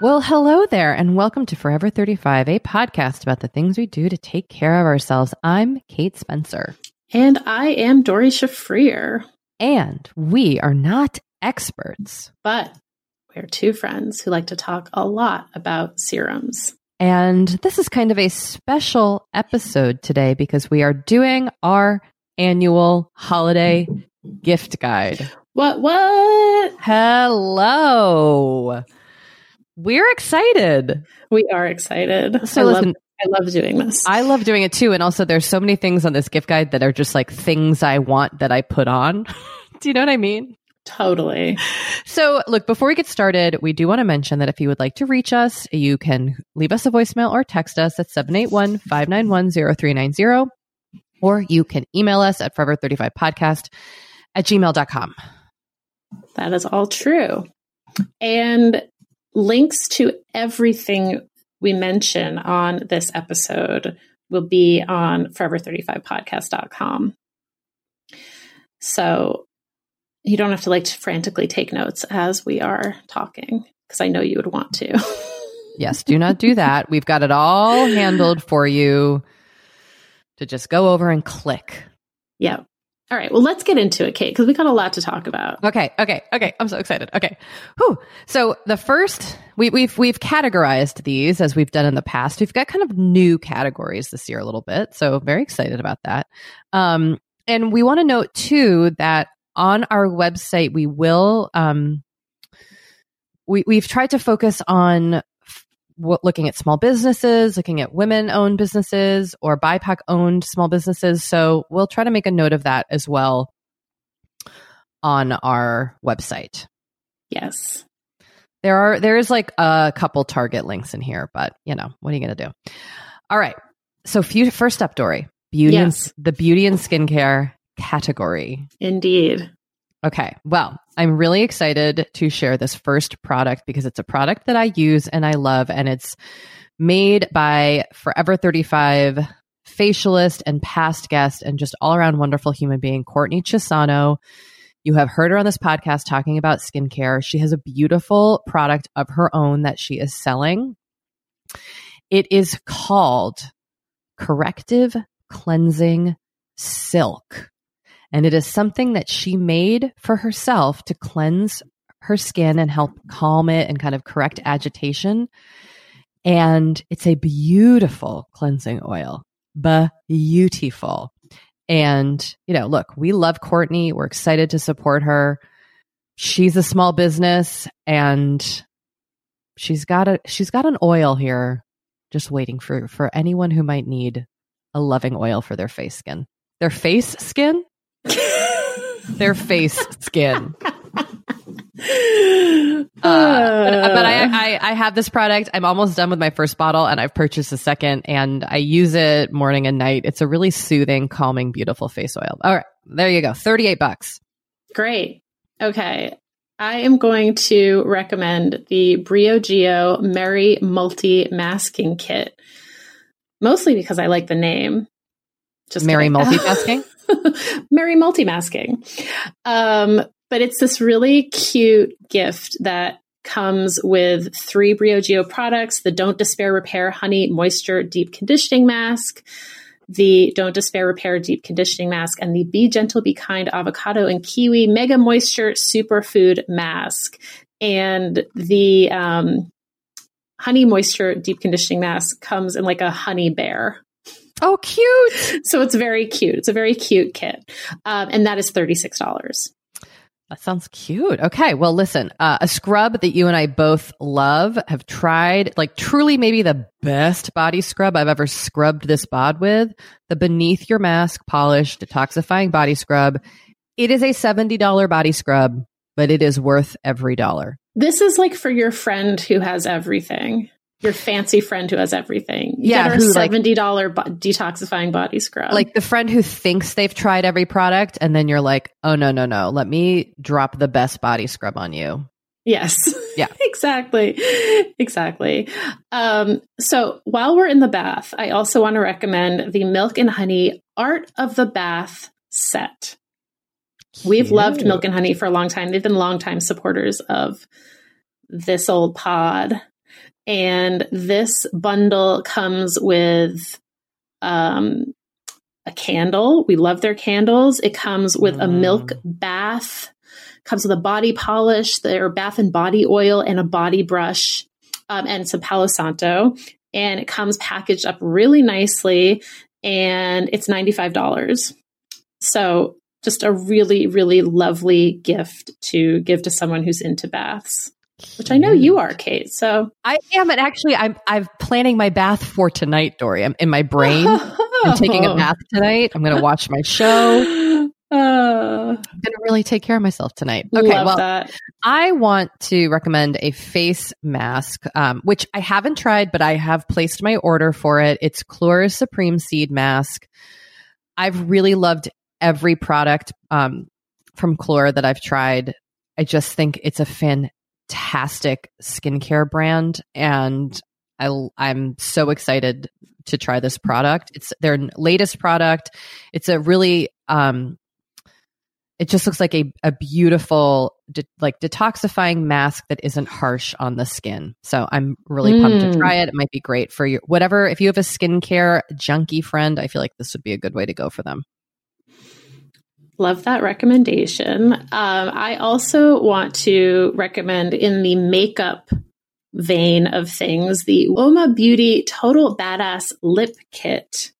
Well, hello there, and welcome to Forever 35, a podcast about the things we do to take care of ourselves. I'm Kate Spencer, And I am Doree Shafrir, and we are not experts. but we're two friends who like to talk a lot about serums. And this is kind of a special episode today because we are doing our annual holiday gift guide. What, what? Hello. We're excited. We are excited. So I, listen- love, I love doing this. I love doing it too. And also, there's so many things on this gift guide that are just like things I want that I put on. Do you know what I mean? totally. So, look, before we get started, we do want to mention that if you would like to reach us, you can leave us a voicemail or text us at 781 591 0390, or you can email us at forever35podcast at gmail.com. That is all true. And links to everything we mention on this episode will be on forever35podcast.com. So you don't have to like frantically take notes as we are talking because I know you would want to. Yes, do not do that. We've got it all handled for you to just go over and click. yeah. All right. Well, let's get into it, Kate, because we got a lot to talk about. Okay, okay, okay. I'm so excited. Okay. Whew. So the first we, we've we've categorized these as we've done in the past. We've got kind of new categories this year a little bit. So very excited about that. Um, and we want to note too that on our website we will um, we we've tried to focus on what, looking at small businesses, looking at women owned businesses or BIPOC owned small businesses. So we'll try to make a note of that as well on our website. Yes. There are there is like a couple Target links in here, but you know what are you going to do? All right. So few, first up, Doree, beauty Yes. and the beauty and skincare category. Indeed. Okay. Well, I'm really excited to share this first product because it's a product that I use and I love, and it's made by Forever 35 facialist and past guest and just all around wonderful human being, Courtney Chisano. You have heard her on this podcast talking about skincare. She has a beautiful product of her own that she is selling. It is called Corrective Cleansing Silk. And it is something that she made for herself to cleanse her skin and help calm it and kind of correct agitation. And it's a beautiful cleansing oil. Beautiful. And, you know, look, we love Courtney. We're excited to support her. She's a small business and she's got a she's got an oil here just waiting for for anyone who might need a loving oil for their face skin. Their face skin? Their face skin. Uh, but but I, I I have this product. I'm almost done with my first bottle, and I've purchased a second, and I use it morning and night. It's a really soothing, calming, beautiful face oil. All right, there you go. Thirty eight bucks. Great. Okay. I am going to recommend the Briogeo Merry Multi Masking Kit, mostly because I like the name. Just Merry kidding. multitasking. Merry multimasking. Um, but it's this really cute gift that comes with three Briogeo products the Don't Despair Repair Honey Moisture Deep Conditioning Mask, the Don't Despair Repair Deep Conditioning Mask, and the Be Gentle, Be Kind Avocado and Kiwi Mega Moisture Superfood Mask. And the um, Honey Moisture Deep Conditioning Mask comes in like a honey bear. Oh, cute. So it's very cute. It's a very cute kit. Um, and that is $36. That sounds cute. Okay. Well, listen, uh, a scrub that you and I both love, have tried, like truly maybe the best body scrub I've ever scrubbed this bod with, the Beneath Your Mask Polish Detoxifying Body Scrub. It is a $70 body scrub, but it is worth every dollar. This is like for your friend who has everything. Your fancy friend who has everything. You Yeah, get our who, like- seventy dollar bo- detoxifying body scrub. Like the friend who thinks they've tried every product, and then you're like, oh, no, no, no. Let me drop the best body scrub on you. yes, Yeah. exactly, exactly. Um, so while we're in the bath, I also want to recommend the Milk and Honey Art of the Bath set. We've loved Milk and Honey for a long time. They've been longtime supporters of this old pod. And this bundle comes with um, a candle. We love their candles. It comes with a Mm. milk bath, comes with a body polish, their bath and body oil, and a body brush, um, and some Palo Santo. And it comes packaged up really nicely, and it's $95. So just a really, really lovely gift to give to someone who's into baths, which I know you are, Kate. So I am, and actually, I'm I'm planning my bath for tonight, Doree. I'm in my brain. I'm taking a bath tonight. I'm going to watch my show. Uh, I'm going to really take care of myself tonight. Okay, well, that. I want to recommend a face mask, um, which I haven't tried, but I have placed my order for it. It's Chlorus Supreme Seed Mask. I've really loved every product um, from Chlor that I've tried. I just think it's a fantastic skincare brand, and I, I'm so excited to try this product. It's their latest product. It's a really um, it just looks like a, a beautiful de- like detoxifying mask that isn't harsh on the skin so i'm really pumped to Mm. try it it might be great for you whatever if you have a skincare junkie friend i feel like this would be a good way to go for them Love that recommendation. Um, I also want to recommend in the makeup vein of things the Uoma Beauty Total Badass Lip Kit.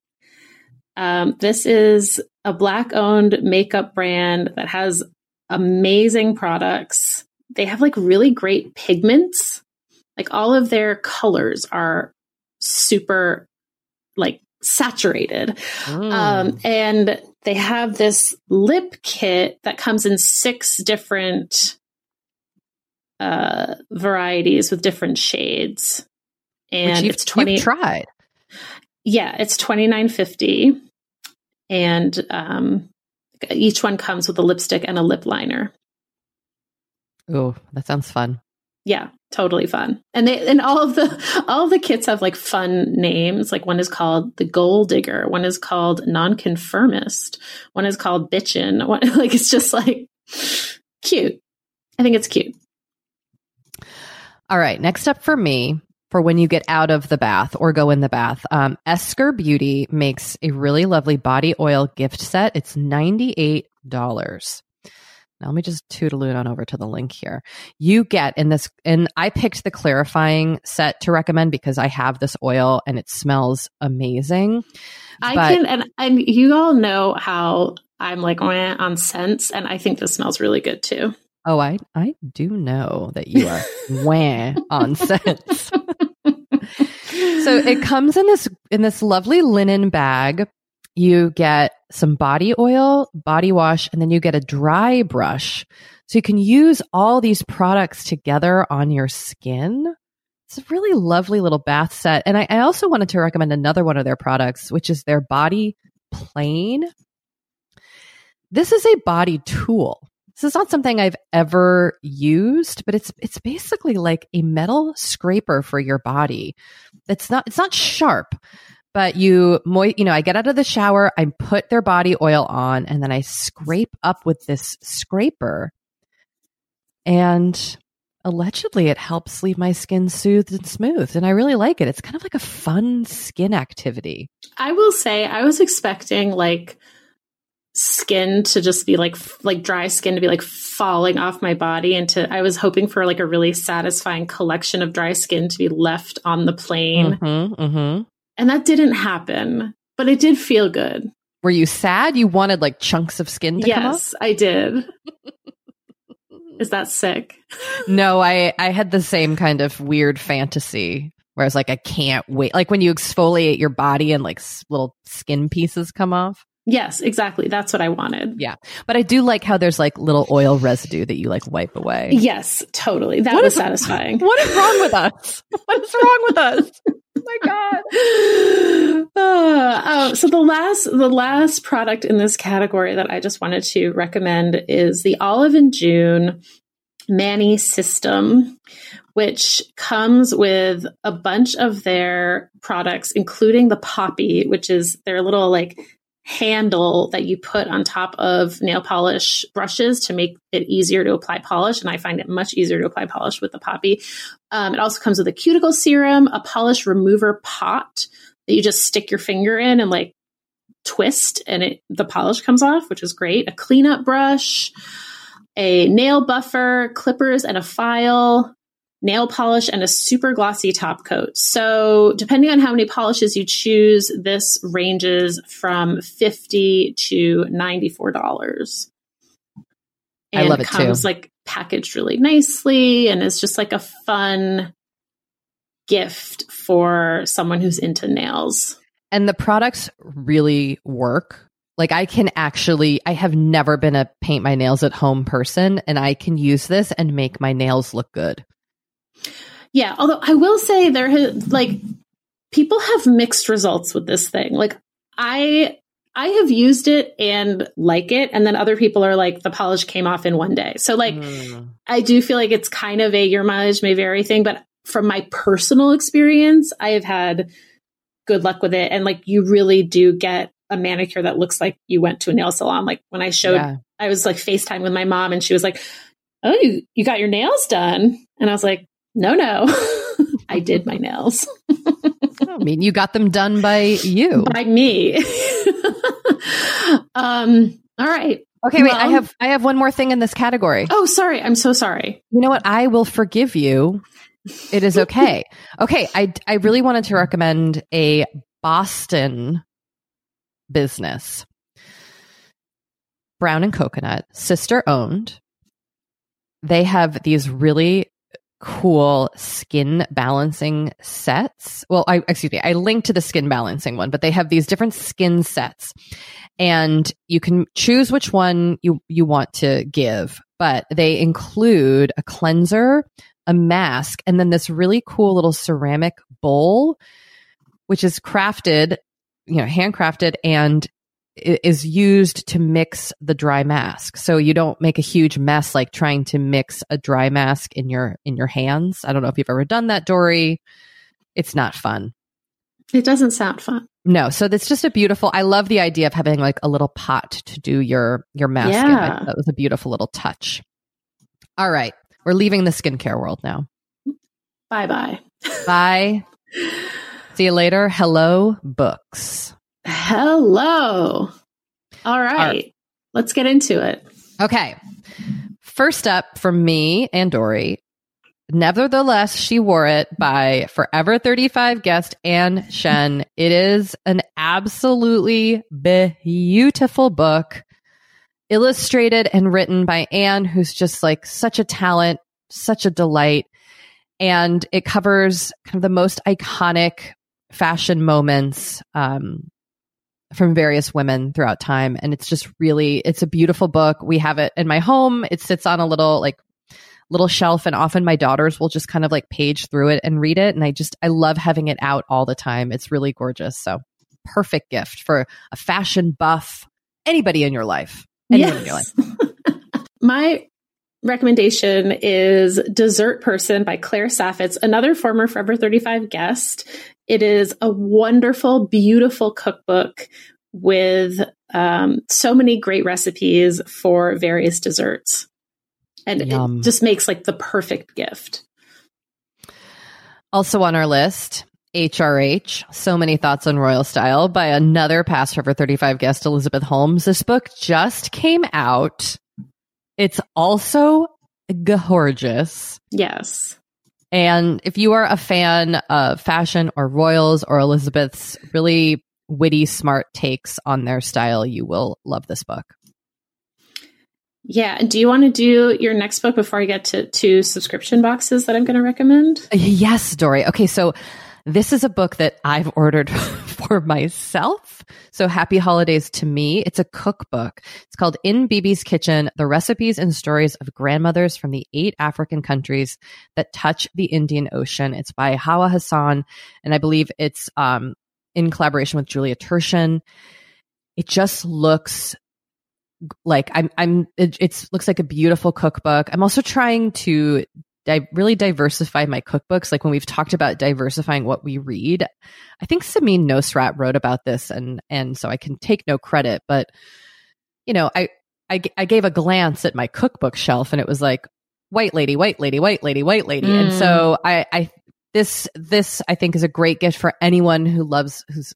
Um, this is a black owned makeup brand that has amazing products. They have like really great pigments. Like all of their colors are super like saturated. Um, and they have this lip kit that comes in six different uh, varieties with different shades, and it's twenty. you've tried. Yeah, it's twenty nine fifty, and um, each one comes with a lipstick and a lip liner. Oh, that sounds fun. Yeah, totally fun. And they and all of the all of the kits have like fun names. Like one is called the Gold Digger, one is called Nonconformist, one is called Bitchin. One like it's just like cute. I think it's cute. All right. Next up for me, for when you get out of the bath or go in the bath, um, Esker Beauty makes a really lovely body oil gift set. It's $98. Now let me just tootaloon on over to the link here. You get in this, and I picked the clarifying set to recommend because I have this oil and it smells amazing. I But- can and and you all know how I'm like on scents, and I think this smells really good too. Oh, I I do know that you are wah on scents. so it comes in this in this lovely linen bag. You get some body oil, body wash, and then you get a dry brush. So you can use all these products together on your skin. It's a really lovely little bath set. And I, I also wanted to recommend another one of their products, which is their body plane. This is a body tool. This is not something I've ever used, but it's it's basically like a metal scraper for your body. It's not it's not sharp, but you moi- you know, I get out of the shower, I put their body oil on, and then I scrape up with this scraper. And allegedly it helps leave my skin soothed and smooth. And I really like it. It's kind of like a fun skin activity. I will say I was expecting like skin to just be like like dry skin to be like falling off my body and to I was hoping for like a really satisfying collection of dry skin to be left on the plane Mm-hmm, mm-hmm. And that didn't happen but it did feel good Were you sad? You wanted like chunks of skin to come off? yes I did is that sick No, I I had the same kind of weird fantasy where I was like, I can't wait. Like when you exfoliate your body and like s- little skin pieces come off. Yes exactly that's what I wanted Yeah, but I do like how there's like little oil residue that you like wipe away. yes totally that What was is- satisfying What is wrong with us? What is wrong with us? Oh my god. Uh, oh, so the last the last product in this category that I just wanted to recommend is the Olive and June Mani system, which comes with a bunch of their products, including the Poppy, which is their little like handle that you put on top of nail polish brushes to make it easier to apply polish. And I find it much easier to apply polish with the Poppy. Um, it also comes with a cuticle serum, a polish remover pot that you just stick your finger in and like twist and it the polish comes off, which is great. A cleanup brush, a nail buffer, clippers and a file, nail polish and a super glossy top coat. So, depending on how many polishes you choose, this ranges from 50 to $94. I love it too. comes like packaged really nicely and it's just like a fun gift for someone who's into nails. And the products really work. Like I can actually, I have never been a paint my nails at home person, and I can use this and make my nails look good. Yeah, although I will say there has like people have mixed results with this thing. Like I I have used it and like it and then other people are like the polish came off in one day. So like Mm. I do feel like it's kind of a your mileage may vary thing, but from my personal experience, I have had good luck with it and like you really do get a manicure that looks like you went to a nail salon. Like when I showed Yeah. I was like FaceTime with my mom and she was like, Oh, you, you got your nails done. And I was like, No, no. I did my nails I mean, you got them done by you. by me. um, all right. Okay, wait. I have I have one more thing in this category. Oh, sorry. I'm so sorry. You know what? I will forgive you. It is okay. okay, I I really wanted to recommend a Boston business. Brown and Coconut, sister owned. They have these really cool skin balancing sets. Well, I excuse me, I linked to the skin balancing one, but they have these different skin sets. And you can choose which one you you want to give. but they include a cleanser, a mask, and then this really cool little ceramic bowl, which is crafted, you know, handcrafted and is used to mix the dry mask. So you don't make a huge mess like trying to mix a dry mask in your in your hands. I don't know if you've ever done that, Doree. It's not fun. It doesn't sound fun. No, so that's just a beautiful. I love the idea of having like a little pot to do your your mask. Yeah. that was a beautiful little touch. All right, we're leaving the skincare world now. Bye bye. Bye. See you later. Hello, books. Hello. All right. Let's get into it. Okay. First up from me and Doree. Nevertheless, she wore it by Forever 35 guest Ann Shen. It is an absolutely beautiful book, illustrated and written by Ann, who's just like such a talent, such a delight. And it covers kind of the most iconic fashion moments um, from various women throughout time. And it's just really it's a beautiful book. We have it in my home. It sits on a little like little shelf and often my daughters will just kind of like page through it and read it. And i just i love having it out all the time. It's really gorgeous. So perfect gift for a fashion buff anybody in your life. Anyone in your life. My recommendation is Dessert Person by Claire Saffitz, another former Forever 35 guest. It is a wonderful, beautiful cookbook with um, so many great recipes for various desserts. And Yum. it just makes like the perfect gift. Also on our list, HRH, So Many Thoughts on Royal Style by another past Forever 35 guest, Elizabeth Holmes. This book just came out. It's also gorgeous. Yes. And if you are a fan of fashion or royals or Elizabeth's really witty, smart takes on their style, you will love this book. Yeah. Do you want to do your next book before I get to two subscription boxes that I'm going to recommend? Yes, Doree. Okay, so this is a book that I've ordered for myself. So happy holidays to me. It's a cookbook. It's called In Bibi's Kitchen, the recipes and stories of grandmothers from the eight African countries that touch the Indian Ocean. It's by Hawa Hassan, and I believe it's um, in collaboration with Julia Turshen. It just looks like I'm I'm it it's, looks like a beautiful cookbook. I'm also trying to di- really diversify my cookbooks. Like when we've talked about diversifying what we read, I think Samin Nosrat wrote about this, and and so I can take no credit, but you know, I I, g- I gave a glance at my cookbook shelf, and it was like white lady, white lady, white lady, white lady, and Mm. so I I this this I think is a great gift for anyone who loves who's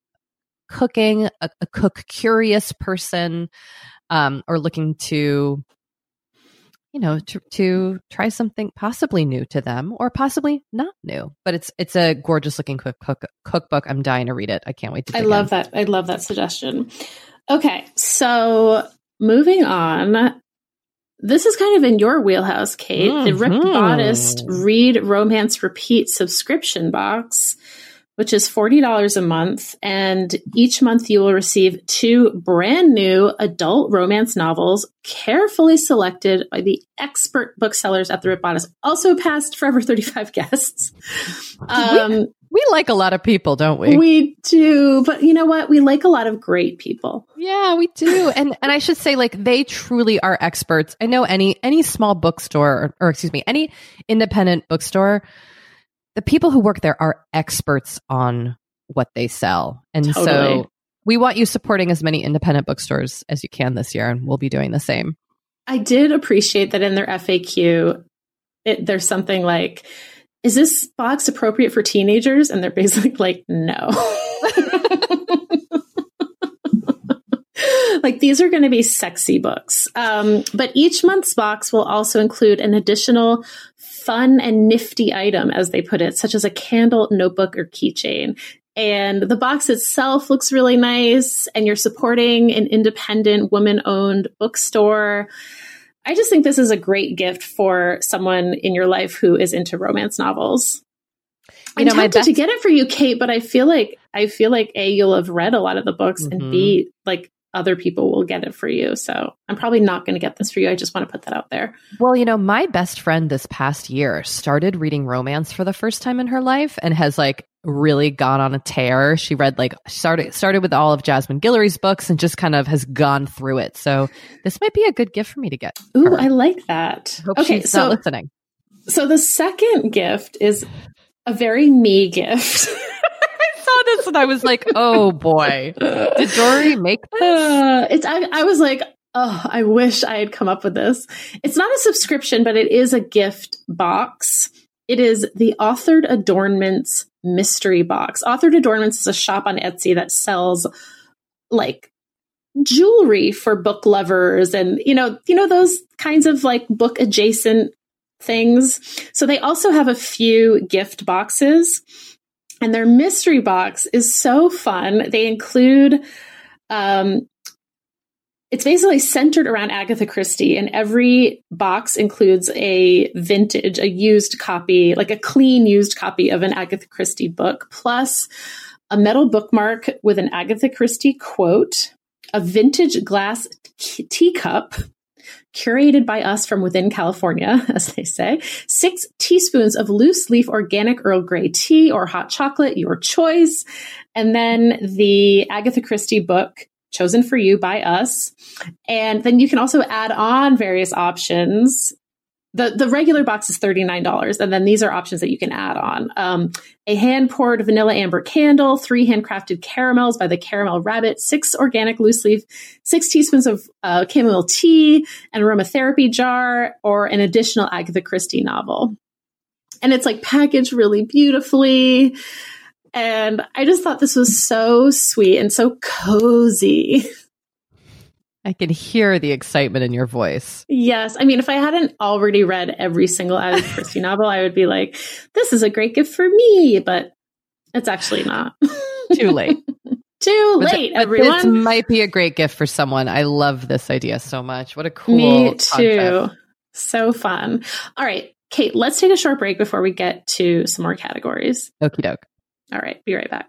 cooking, a, a cook curious person, um, or looking to you know to, to try something possibly new to them or possibly not new but it's it's a gorgeous looking cook, cook cookbook i'm dying to read it i can't wait to I love in. that. I love that suggestion. Okay, so moving on. This is kind of in your wheelhouse, Kate. The Rip Mhm. Modest Read Romance Repeat subscription box, which is $40 a month. And each month you will receive two brand new adult romance novels carefully selected by the expert booksellers at the Ripped Bodice, also past Forever 35 guests. Um, we like a lot of people don't we, we do, but you know what? We like a lot of great people. yeah we do and and i should say like they truly are experts i know any any small bookstore or, or excuse me any independent bookstore the people who work there are experts on what they sell and Totally. so we want you supporting as many independent bookstores as you can this year and we'll be doing the same I did appreciate that in their FAQ, it, there's something like, is this box appropriate for teenagers? And they're basically like, no. like these are going to be sexy books. Um, but each month's box will also include an additional fun and nifty item, as they put it, such as a candle, notebook, or keychain. And the box itself looks really nice, and you're supporting an independent woman owned bookstore. I just think this is a great gift for someone in your life who is into romance novels. You I'm know, my tempted to get it for you, Kate, but I feel like I feel like a you'll have read a lot of the books, Mhm. and b like other people will get it for you. So I'm probably not going to get this for you. I just want to put that out there. Well, you know, my best friend this past year started reading romance for the first time in her life and has like really gone on a tear. She read like started started with all of Jasmine Guillory's books and just kind of has gone through it. So this might be a good gift for me to get. Ooh, her. I like that. Hope okay, she's so not listening. so the second gift is a very me gift. I saw this and I was like, oh boy. Did Doree make this? Uh, it's I, I was like, oh, I wish I had come up with this. It's not a subscription, but it is a gift box. It is the Authored Adornments mystery box. Authored Adornments is a shop on Etsy that sells like jewelry for book lovers and you know, you know those kinds of like book adjacent things. So they also have a few gift boxes and their mystery box is so fun. They include um it's basically centered around Agatha Christie, and every box includes a vintage, a used copy, like a clean used copy of an Agatha Christie book, plus a metal bookmark with an Agatha Christie quote, a vintage glass teacup curated by us from within California, as they say, six teaspoons of loose leaf organic Earl Grey tea or hot chocolate, your choice, and then the Agatha Christie book chosen for you by us. And then you can also add on various options. The, the regular box is $39, and then these are options that you can add on. Um, a hand poured vanilla amber candle, three handcrafted caramels by the Caramel Rabbit, six organic loose leaf, six teaspoons of uh, chamomile tea, an aromatherapy jar, or an additional Agatha Christie novel. And it's like packaged really beautifully. And I just thought this was so sweet and so cozy. I can hear the excitement in your voice. Yes. I mean, if I hadn't already read every single Agatha Christie novel, I would be like, this is a great gift for me, but it's actually not. Too late. Too But late, th- everyone. This might be a great gift for someone. I love this idea so much. What a cool Me too. concept. So fun. All right, Kate, let's take a short break before we get to some more categories. Okie doke. All right, be right back.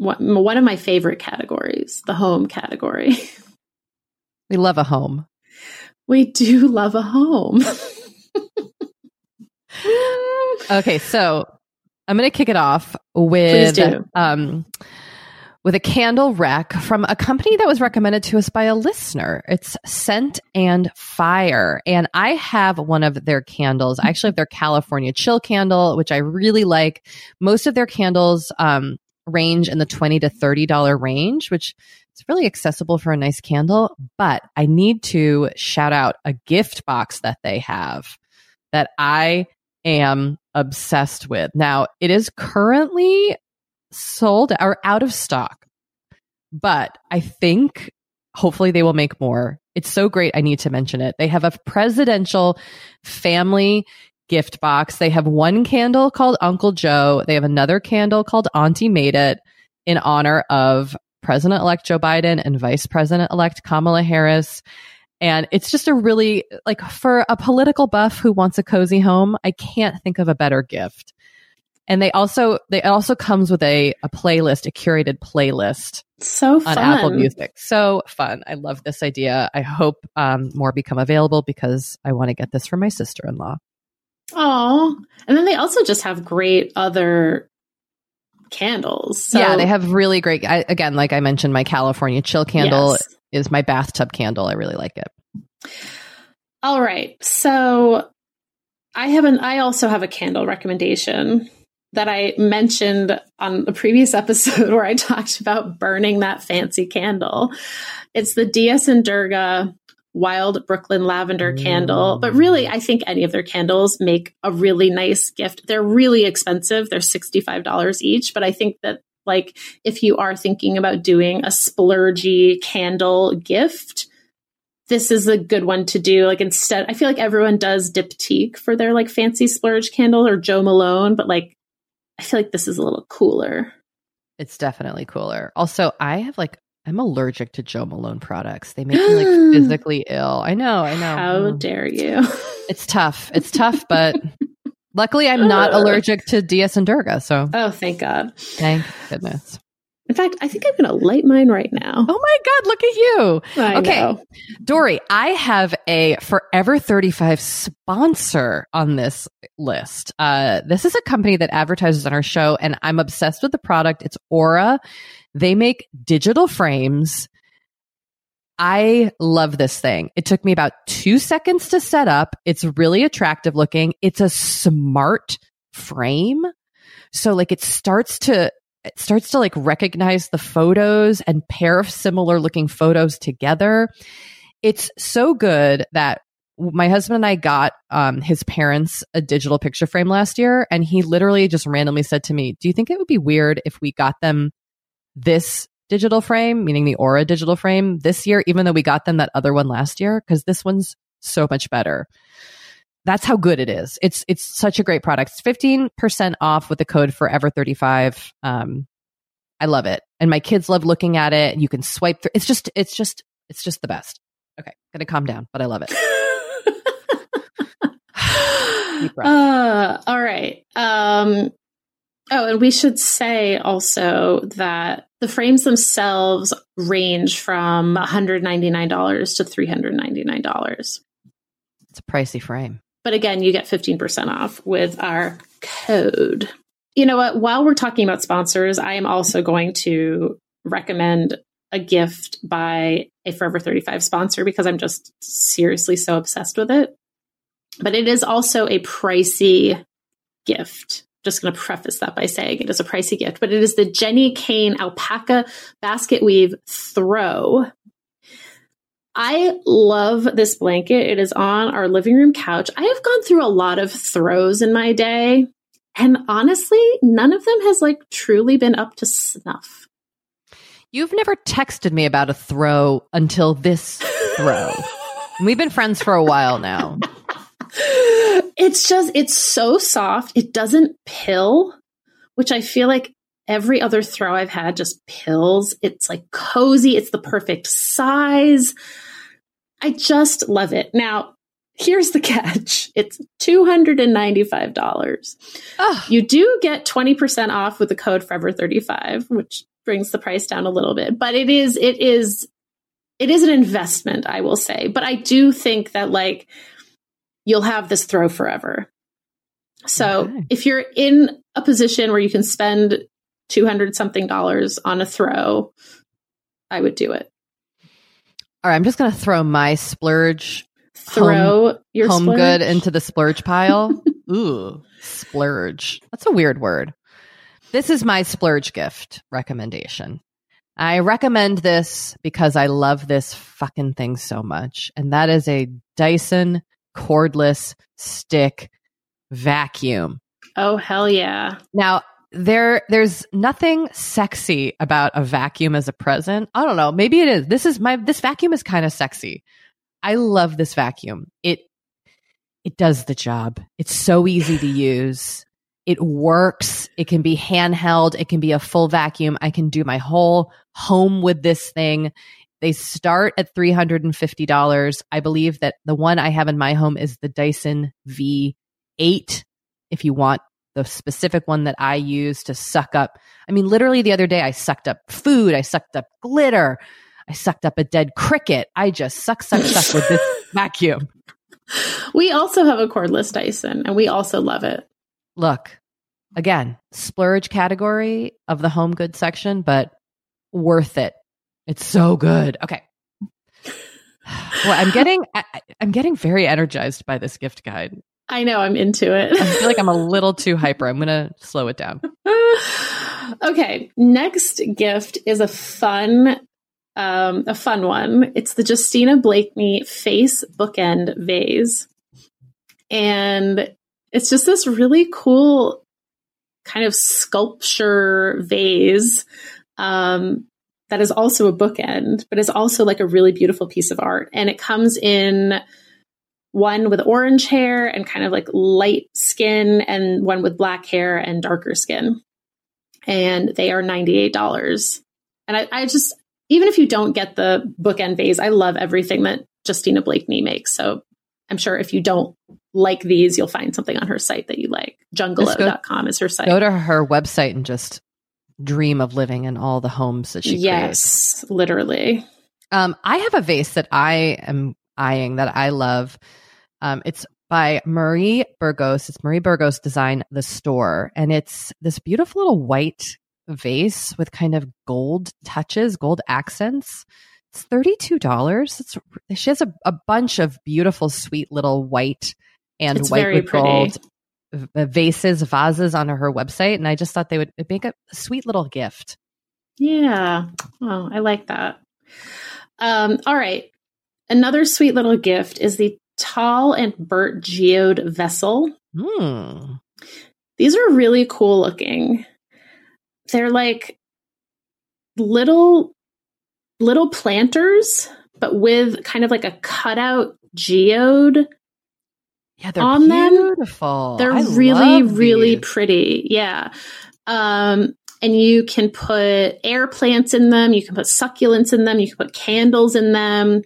one of my favorite categories, the home category. We love a home. We do love a home. okay, so I'm going to kick it off with um, with a candle rack from a company that was recommended to us by a listener. It's Scent and Fire. And I have one of their candles. I actually have their California chill candle, which I really like. Most of their candles um, range in the 20 to $30 range, which is really accessible for a nice candle. But I need to shout out a gift box that they have that I am obsessed with. Now, it is currently sold or out of stock, but I think hopefully they will make more. It's so great. I need to mention it. They have a presidential family gift box. They have one candle called Uncle Joe. They have another candle called Auntie Made It in honor of President elect Joe Biden and Vice President elect Kamala Harris. And it's just a really, like, for a political buff who wants a cozy home, I can't think of a better gift. And they also, they also comes with a, a playlist, a curated playlist. So fun. On Apple Music. So fun. I love this idea. I hope um, more become available because I want to get this for my sister in law. Oh, and then they also just have great other candles. So. Yeah, they have really great. I, again, like I mentioned, my California chill candle yes. is my bathtub candle. I really like it. All right, so I have an. I also have a candle recommendation that I mentioned on the previous episode where I talked about burning that fancy candle. It's the DS and Durga wild Brooklyn lavender candle. But mm. really, I think any of their candles make a really nice gift. They're really expensive. They're $65 each. But I think that like if you are thinking about doing a splurgy candle gift, this is a good one to do. Like instead, I feel like everyone does Diptyque for their like fancy splurge candle or Jo Malone, but like I feel like this is a little cooler. It's definitely cooler. Also, I have like I'm allergic to Jo Malone products. They make me like physically ill. I know, I know. How mm. dare you? It's tough. It's tough, but luckily I'm not allergic to DS and Durga. So Oh, thank God. Thank goodness. In fact, I think I'm going to light mine right now. Oh my God, look at you. I okay. Know. Doree, I have a Forever 35 sponsor on this list. Uh, this is a company that advertises on our show, and I'm obsessed with the product. It's Aura. They make digital frames. I love this thing. It took me about two seconds to set up. It's really attractive looking. It's a smart frame. So like it starts to it starts to like recognize the photos and pair of similar looking photos together. It's so good that my husband and I got um, his parents a digital picture frame last year, and he literally just randomly said to me, Do you think it would be weird if we got them this digital frame, meaning the Aura digital frame, this year, even though we got them that other one last year? Because this one's so much better that's how good it is. It's it's such a great product. It's 15% off with the code forever35. Um I love it. And my kids love looking at it. You can swipe through. It's just it's just it's just the best. Okay, gonna calm down, but I love it. uh, all right. Um oh, and we should say also that the frames themselves range from $199 to $399. It's a pricey frame. But again, you get 15% off with our code. You know what? While we're talking about sponsors, I am also going to recommend a gift by a Forever 35 sponsor because I'm just seriously so obsessed with it. But it is also a pricey gift. Just going to preface that by saying it is a pricey gift, but it is the Jenni Kayne Alpaca Basket Weave Throw I love this blanket. It is on our living room couch. I have gone through a lot of throws in my day, and honestly, none of them has like truly been up to snuff. You've never texted me about a throw until this throw. We've been friends for a while now. It's just, it's so soft. It doesn't pill, which I feel like every other throw I've had just pills. It's like cozy. It's the perfect size. I just love it. Now, here's the catch. It's $295. Oh. You do get 20% off with the code forever35, which brings the price down a little bit. But it is it is it is an investment, I will say. But I do think that like you'll have this throw forever. So Okay. if you're in a position where you can spend 200 something dollars on a throw, I would do it. All right, I'm just going to throw my splurge Throw your home splurge. good into the splurge pile. Ooh, splurge. That's a weird word. This is my splurge gift recommendation. I recommend this because I love this fucking thing so much. And that is a Dyson cordless stick vacuum. Oh hell yeah. Now, there there's nothing sexy about a vacuum as a present. I don't know, maybe it is. This is my this vacuum is kind of sexy. I love this vacuum. It it does the job. It's so easy to use. It works. It can be handheld. It can be a full vacuum. I can do my whole home with this thing. They start at $350. I believe that the one I have in my home is the Dyson V8. If you want the specific one that I use to suck up, I mean, literally the other day I sucked up food, I sucked up glitter, I sucked up a dead cricket. I just suck, suck, suck with this vacuum. We also have a cordless Dyson and we also love it. Look, again, splurge category of the home goods section, but worth it. It's so good. Okay. Well, I'm getting I, I'm getting very energized by this gift guide. I know I'm into it. I feel like I'm a little too hyper. I'm gonna slow it down. okay, next gift is a fun um a fun one. It's the Justina Blakeney face bookend vase. And it's just this really cool kind of sculpture vase um that is also a bookend, but is also like a really beautiful piece of art. And it comes in one with orange hair and kind of like light skin, and one with black hair and darker skin. And they are $98. And I, I just, even if you don't get the bookend vase, I love everything that Justina Blakeney makes. So I'm sure if you don't like these, you'll find something on her site that you like. Jungalow.com is her site. Go to her website and just dream of living in all the homes that she creates. yes, literally. Um, I have a vase that I am eyeing that I love. Um, it's by Marie Burgos. It's Marie Burgos Design the Store, and it's this beautiful little white vase with kind of gold touches, gold accents. It's thirty two dollars. It's she has a, a bunch of beautiful, sweet little white and It's white with pretty. gold vases, vases on her website, and I just thought they would make a sweet little gift. Yeah. Oh, I like that. Um, all right. Another sweet little gift is the Tall and Burt Geode vessel. Hmm. These are really cool looking. They're like little little planters, but with kind of like a cutout geode. Yeah, they're On them, beautiful. They're I really, really pretty. Yeah. Um, and you can put air plants in them. You can put succulents in them. You can put candles in them.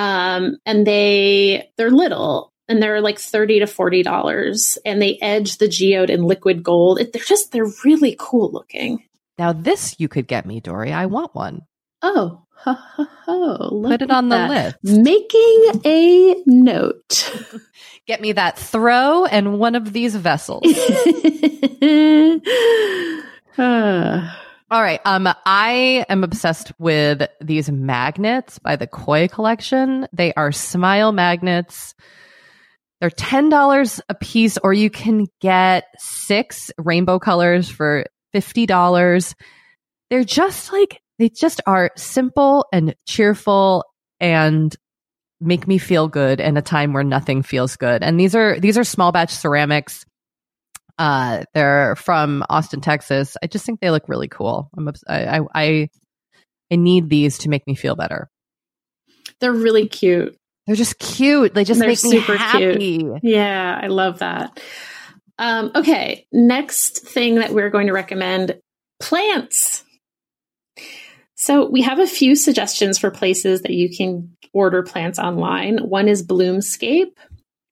Um, and they they're little and they're like thirty to forty dollars. And they edge the geode in liquid gold. It, they're just they're really cool looking. Now this you could get me, Doree. I want one. Oh, ho, ho, ho. Put it on the that. list. Making a note. Get me that throw and one of these vessels. Ah. All right. Um, I am obsessed with these magnets by the Koi collection. They are smile magnets. They're ten dollars a piece, or you can get six rainbow colors for fifty dollars. They're just like they just are simple and cheerful and make me feel good in a time where nothing feels good. And these are these are small batch ceramics. Uh, they're from Austin, Texas. I just think they look really cool. I'm obs- I, I I need these to make me feel better. They're really cute. They're just cute. They just They're make me super happy. Yeah, I love that. Um, okay, next thing that we're going to recommend plants. So we have a few suggestions for places that you can order plants online. One is Bloomscape,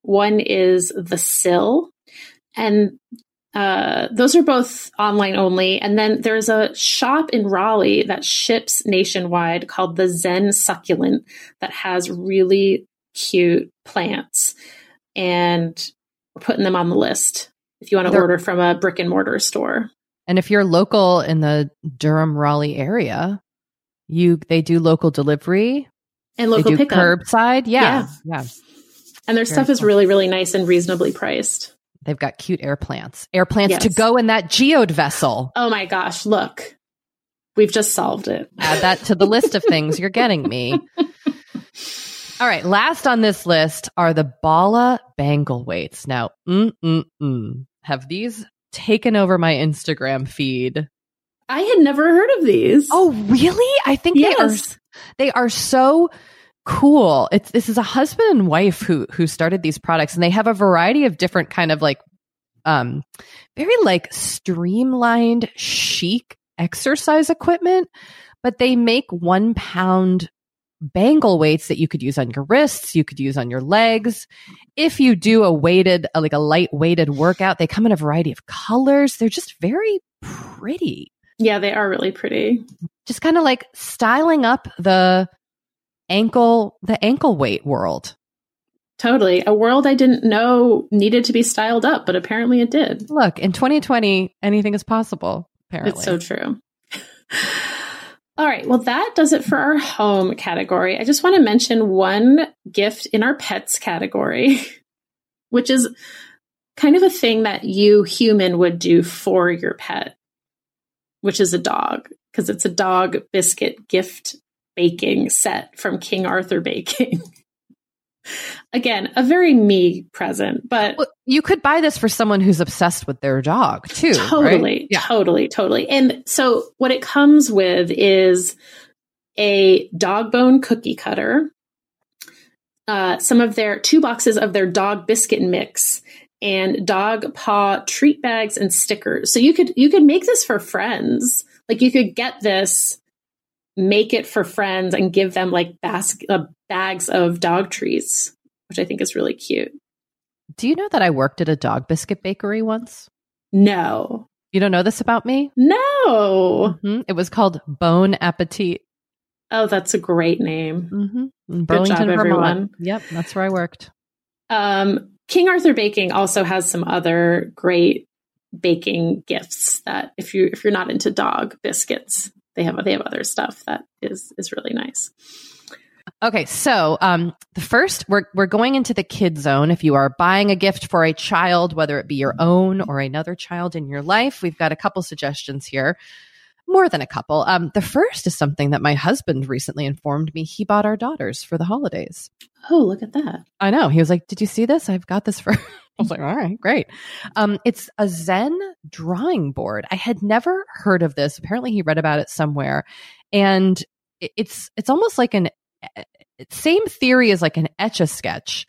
one is The Sill, and uh, those are both online only. And then there's a shop in Raleigh that ships nationwide called the Zen Succulent that has really cute plants. And we're putting them on the list if you want to They're- order from a brick and mortar store. And if you're local in the Durham Raleigh area, you they do local delivery. And local pickup. curbside. Yeah. Yeah. And their Very stuff is really, really nice and reasonably priced. They've got cute air plants. Air plants to go in that geode vessel. Oh my gosh, look. We've just solved it. Add that to the list of things you're getting me. All right, last on this list are the Bala bangle weights. Now, mm, mm, mm, have these taken over my Instagram feed? I had never heard of these. Oh, really? I think they are yes. they are so cool. It's this is a husband and wife who who started these products and they have a variety of different kind of like um very like streamlined chic exercise equipment, but they make 1 pound bangle weights that you could use on your wrists, you could use on your legs. If you do a weighted uh, like a light weighted workout, they come in a variety of colors. They're just very pretty Yeah, they are really pretty. just kind of like styling up the ankle the ankle weight world Totally. A world I didn't know needed to be styled up, but apparently it did. look in 2020 anything is possible apparently It's so true. All right. Well, that does it for our home category. I just want to mention one gift in our pets category, which is kind of a thing that you human would do for your pet, which is a dog, because it's a dog biscuit gift baking set from King Arthur Baking. Again, a very me present, but Well, you could buy this for someone who's obsessed with their dog too right? Totally, yeah totally, totally. And so what it comes with is a dog bone cookie cutter, uh, some of their two boxes of their dog biscuit mix, and dog paw treat bags and stickers. So you could you could make this for friends. Like you could get this, make it for friends, and give them like bas- uh, bags of dog treats, which I think is really cute. do you know that i worked at a dog biscuit bakery once No, you don't know this about me no. Mhm. it was called bone appetit Oh, that's a great name. mm-hmm. burlington job, vermont everyone. yep that's where i worked Um, King Arthur Baking also has some other great baking gifts that if you if you're not into dog biscuits, they have they have other stuff that is is really nice. Okay, so um, the first we're we're going into the kid zone. If you are buying a gift for a child, whether it be your own or another child in your life, we've got a couple suggestions here. More than a couple. Um, the first is something that my husband recently informed me he bought our daughters for the holidays. Oh, look at that. I know. He was like, "Did you see this? I've got this for." I was like, "All right, great." Um, it's a Zen drawing board. I had never heard of this. Apparently, he read about it somewhere, and it's it's almost like an same theory as like an etch a sketch.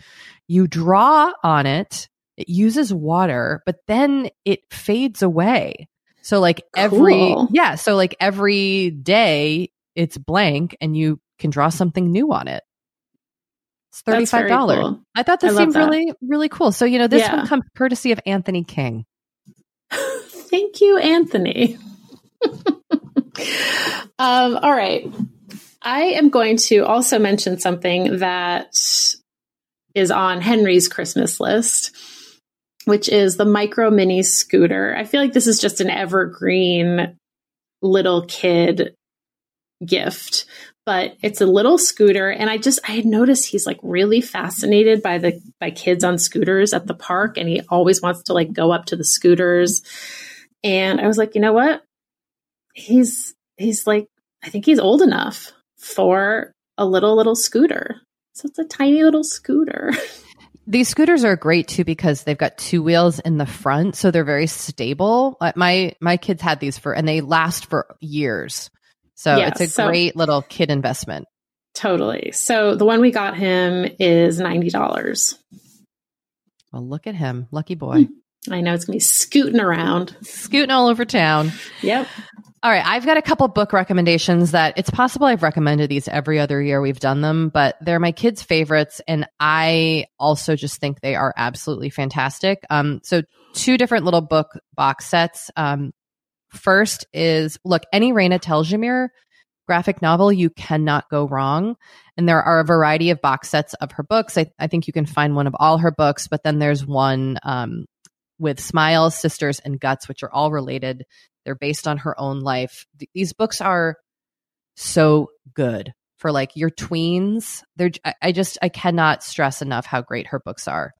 You draw on it. It uses water, but then it fades away. So like every Cool. yeah, so like every day it's blank, and you can draw something new on it. It's thirty That's very five dollars. cool. I thought this love seemed that. really, really cool. So, you know, this Yeah. one comes courtesy of Anthony King. Thank you, Anthony. um, all right. I am going to also mention something that is on Henry's Christmas list, which is the micro mini scooter. I feel like this is just an evergreen little kid gift, but it's a little scooter. And I just, I had noticed he's like really fascinated by the, by kids on scooters at the park. And he always wants to like go up to the scooters. And I was like, you know what? He's, he's like, I think he's old enough for a little, little scooter. So it's a tiny little scooter. These scooters are great too because they've got two wheels in the front, so they're very stable. Uh, My my kids had these for, and they last for years. So Yeah, it's a so- great little kid investment. totally. So the one we got him is $90. Well, look at him, lucky boy. I know it's going to be scooting around. Scooting all over town. Yep. All right, I've got a couple book recommendations that it's possible I've recommended these every other year we've done them, but they're my kids' favorites, and I also just think they are absolutely fantastic. Um, so two different little book box sets. Um, first is look, any Raina Telgemeier graphic novel, you cannot go wrong. And there are a variety of box sets of her books. I, I think you can find one of all her books, but then there's one um, with Smiles, Sisters, and Guts, which are all related. They're based on her own life. Th- these books are so good for like your tweens. They're I, I just I cannot stress enough how great her books are.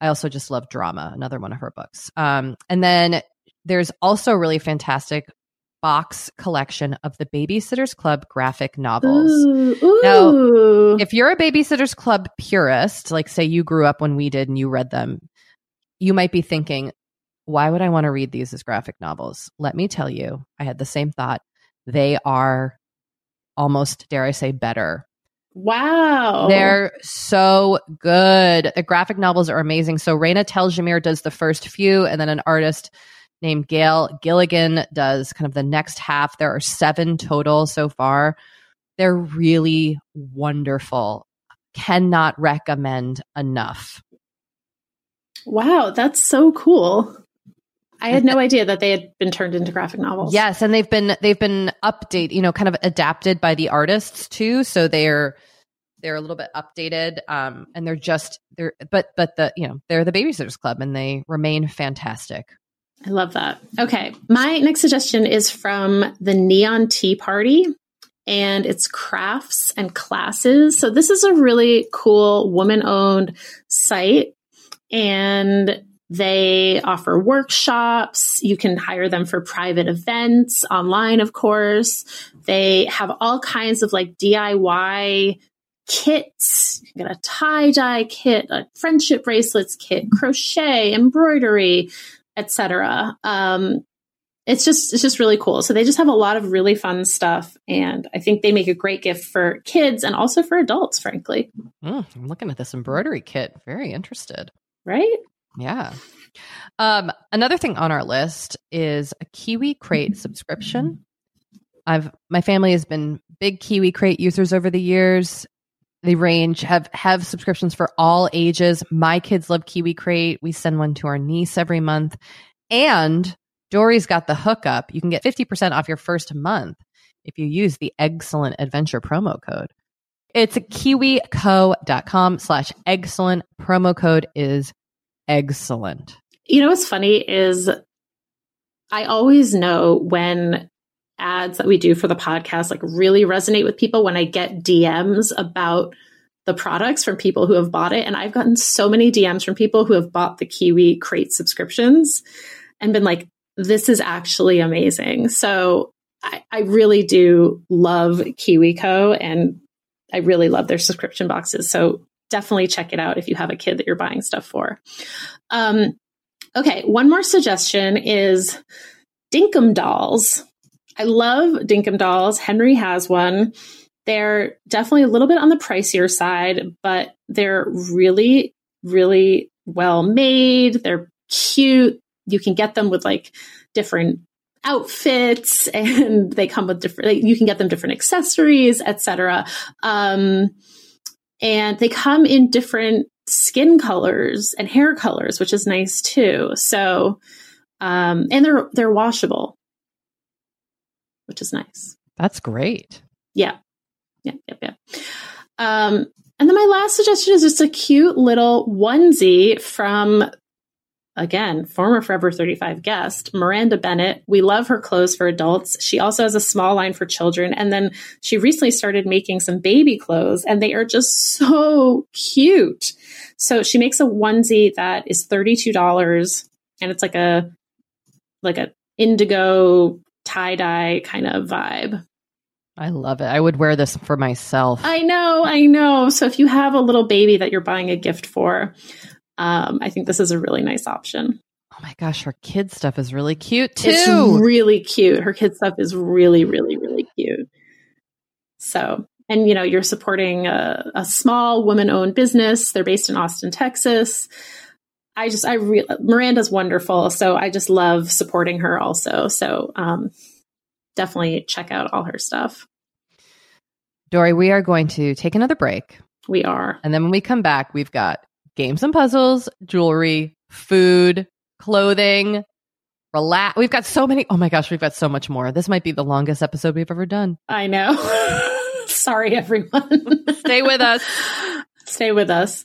I also just love drama, another one of her books. Um, and then there's also a really fantastic box collection of the Babysitters Club graphic novels. Ooh, ooh. Now, If you're a Babysitters Club purist, like say you grew up when we did and you read them, you might be thinking, why would I want to read these as graphic novels? Let me tell you, I had the same thought. They are almost, dare I say, better. wow. They're so good. The graphic novels are amazing. So Raina Telgemeier does the first few, and then an artist named Gale Galligan does kind of the next half. There are seven total so far. They're really wonderful. Cannot recommend enough. Wow, that's so cool. I had no idea that they had been turned into graphic novels. Yes, and they've been they've been update, you know, kind of adapted by the artists too. So they're they're a little bit updated, um, and they're just they're but but the you know they're the Babysitters Club, and they remain fantastic. I love that. Okay. My next suggestion is from the Neon Tea Party and it's crafts and classes. So this is a really cool woman owned site and they offer workshops. You can hire them for private events online, of course. They have all kinds of like DIY kits. You get a tie dye kit, a friendship bracelets kit, crochet, embroidery, etc. Um, it's just it's just really cool. So they just have a lot of really fun stuff, and I think they make a great gift for kids and also for adults. Frankly, Mm, I'm looking at this embroidery kit. Very interested. right? Yeah. Um, another thing on our list is a Kiwi Crate subscription. I've my family has been big Kiwi Crate users over the years. They range have have subscriptions for all ages. My kids love Kiwi Crate. We send one to our niece every month. And Doree's got the hookup. You can get 50% off your first month if you use the excellent adventure promo code. It's kiwico.com slash excellent. Promo code is excellent. You know what's funny is I always know when ads that we do for the podcast like really resonate with people when I get DMs about the products from people who have bought it. And I've gotten so many DMs from people who have bought the Kiwi Crate subscriptions and been like, this is actually amazing. So I, I really do love KiwiCo and I really love their subscription boxes. So definitely check it out if you have a kid that you're buying stuff for. Um, okay, one more suggestion is Dinkum Dolls. I love Dinkum Dolls. Henry has one. They're definitely a little bit on the pricier side, but they're really, really well made. They're cute. You can get them with like different outfits and they come with different like, you can get them different accessories etc um and they come in different skin colors and hair colors which is nice too so um and they're they're washable which is nice That's great. yeah yeah yeah yeah um and then my last suggestion is just a cute little onesie from again, former Forever 35 guest, Miranda Bennett. We love her clothes for adults. She also has a small line for children. And then she recently started making some baby clothes, and they are just so cute. So she makes a onesie that is $32 and it's like a like a indigo tie-dye kind of vibe. I love it. I would wear this for myself. I know, I know. So if you have a little baby that you're buying a gift for, um, I think this is a really nice option. oh my gosh, her kid stuff is really cute too. It's really cute. Her kid stuff is really, really, really cute. So, and you know, you're supporting a, a small woman owned business. They're based in Austin, Texas. I just I re- Miranda's wonderful, so I just love supporting her also. So um, definitely check out all her stuff. Doree, we are going to take another break. We are. And then when we come back, we've got games and puzzles, jewelry, food, clothing, relax. We've got so many. Oh my gosh, we've got so much more. This might be the longest episode we've ever done. I know. Sorry, everyone. Stay with us. Stay with us.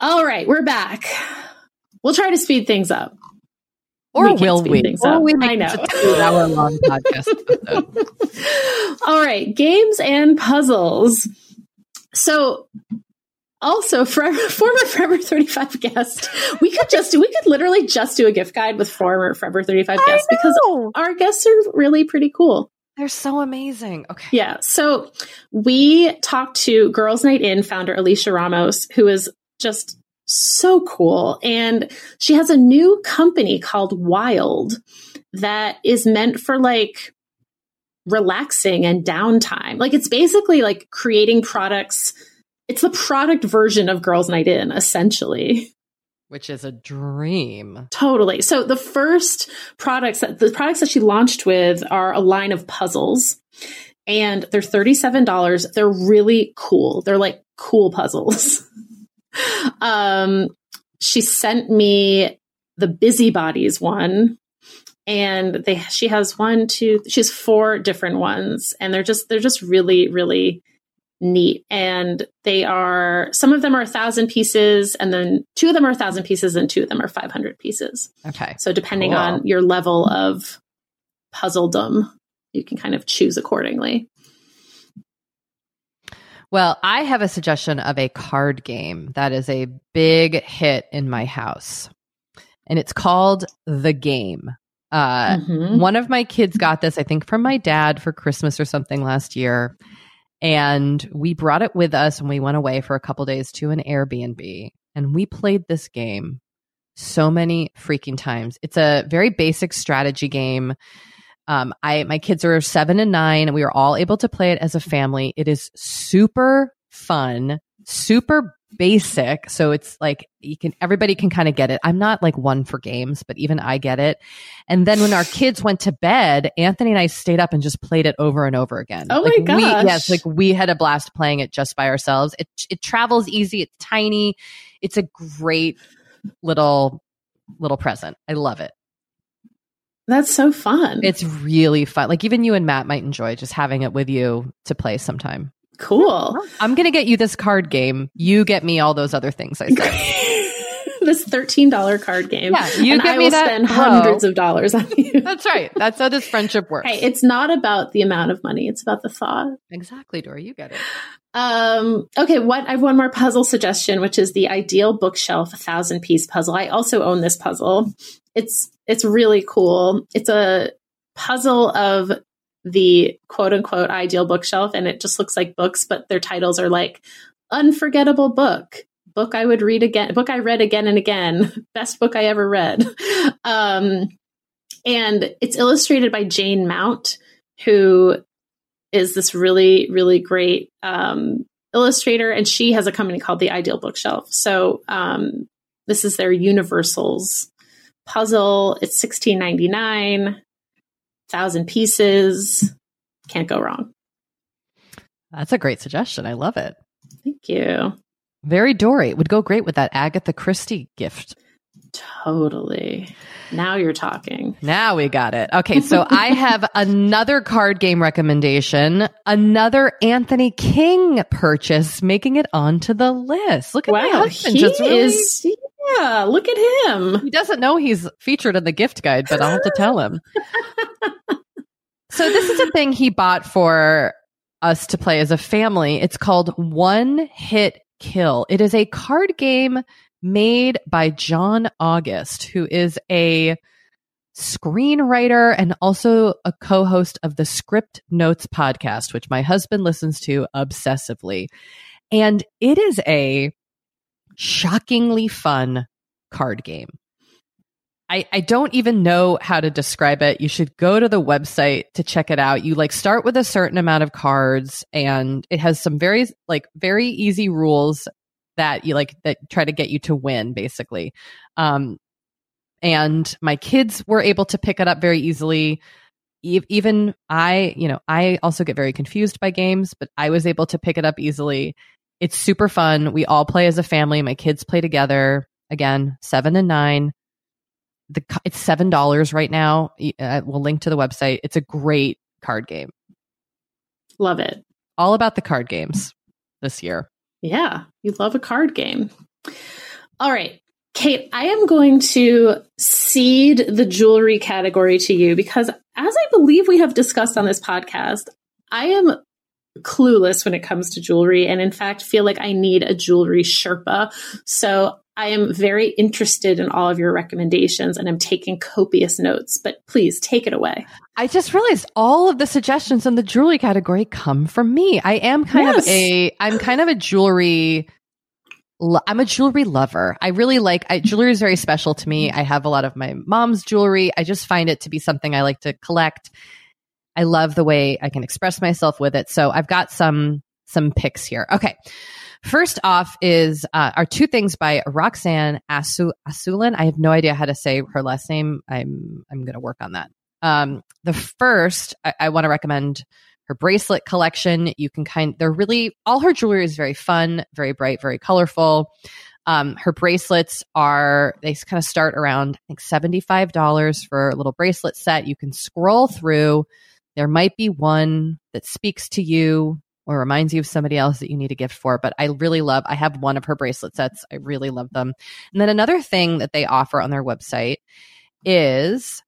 All right, we're back. We'll try to speed things up. Or We will we? things Or up. we I know. two-hour long podcast. All right, games and puzzles. So, also, forever, former Forever 35 guest, we could just, we could literally just do a gift guide with former Forever 35 guests because our guests are really pretty cool. They're so amazing. Okay. Yeah. So we talked to Girls Night In founder Alisha Ramos, who is just so cool. And she has a new company called Wild that is meant for like relaxing and downtime. Like it's basically like creating products. It's the product version of Girls Night In, essentially. Which is a dream. Totally. So the first products that the products that she launched with are a line of puzzles and they're $37. They're really cool. They're like cool puzzles. um she sent me the busybodies one and they she has one two she's four different ones and they're just they're just really really neat and they are some of them are a thousand pieces and then two of them are a thousand pieces and two of them are 500 pieces Okay. so depending Cool. on your level of puzzledom you can kind of choose accordingly. Well, I have a suggestion of a card game that is a big hit in my house. And it's called The Game. Uh, Mhm. One of my kids got this, I think, from my dad for Christmas or something last year. And we brought it with us and we went away for a couple days to an Airbnb. And we played this game so many freaking times. It's a very basic strategy game. Um, I my kids are seven and nine, and we were all able to play it as a family. It is super fun, super basic. So it's like you can everybody can kind of get it. I'm not like one for games, but even I get it. And then when our kids went to bed, Anthony and I stayed up and just played it over and over again. Oh like my We, yes, like we had a blast playing it just by ourselves. It it travels easy. It's tiny. It's a great little little present. I love it. That's so fun. It's really fun. Like even you and Matt might enjoy just having it with you to play sometime. cool. I'm going to get you this card game. You get me all those other things I said. this $13 card game. Yeah, you and get I me will that spend hundreds of dollars on you. That's right. That's how this friendship works. Hey, it's not about the amount of money, it's about the thought. exactly, Doree. You get it. Um, okay, what I have one more puzzle suggestion, which is the ideal bookshelf thousand piece puzzle. I also own this puzzle. It's it's really cool. It's a puzzle of the quote unquote ideal bookshelf, and it just looks like books, but their titles are like unforgettable book, book I would read again, book I read again and again, best book I ever read. Um, and it's illustrated by Jane Mount, who is this really, really great um, illustrator, and she has a company called the Ideal Bookshelf. So um, this is their Universals puzzle. It's sixteen ninety nine, thousand pieces. Can't go wrong. That's a great suggestion. I love it. Thank you. Very Doree. It would go great with that Agatha Christie gift. Totally. Now you're talking. Now we got it. Okay, so I have another card game recommendation, another Anthony King purchase, making it onto the list. Look at my husband. he just really- is. Yeah, look at him. He doesn't know he's featured in the gift guide, but I'll have to tell him. so this is a thing he bought for us to play as a family. It's called One Hit Kill. It is a card game made by John August, who is a screenwriter and also a co-host of the Script Notes podcast, which my husband listens to obsessively. And it is a shockingly fun card game. I, I don't even know how to describe it. You should go to the website to check it out. You like start with a certain amount of cards and it has some very like very easy rules that you like that try to get you to win basically. Um and my kids were able to pick it up very easily. E- Even I, you know, I also get very confused by games, but I was able to pick it up easily. It's super fun. We all play as a family. My kids play together. Again, seven and nine. The it's seven dollars right now. Uh, We'll link to the website. It's a great card game. Love it. All about the card games this year. Yeah, you love a card game. All right. Kate, I am going to cede the jewelry category to you because, as I believe we have discussed on this podcast, I am clueless when it comes to jewelry and, in fact, feel like I need a jewelry Sherpa. So I am very interested in all of your recommendations and I'm taking copious notes, but please take it away. I just realized all of the suggestions in the jewelry category come from me. I am kind Yes. of a I'm kind of a jewelry I'm a jewelry lover. I really like I, jewelry is very special to me. Mm-hmm. I have a lot of my mom's jewelry. I just find it to be something I like to collect. I love the way I can express myself with it. So I've got some some picks here. Okay. First off is uh, are two things by Roxanne Asu- Assoulin. I have no idea how to say her last name. I'm I'm going to work on that. Um, the first I, I want to recommend her bracelet collection. You can kind they're really all her jewelry is very fun, very bright, very colorful. Um, her bracelets are they kind of start around I think seventy five dollars for a little bracelet set. You can scroll through. There might be one that speaks to you or reminds you of somebody else that you need a gift for. But I really love, I have one of her bracelet sets. I really love them. And then another thing that they offer on their website is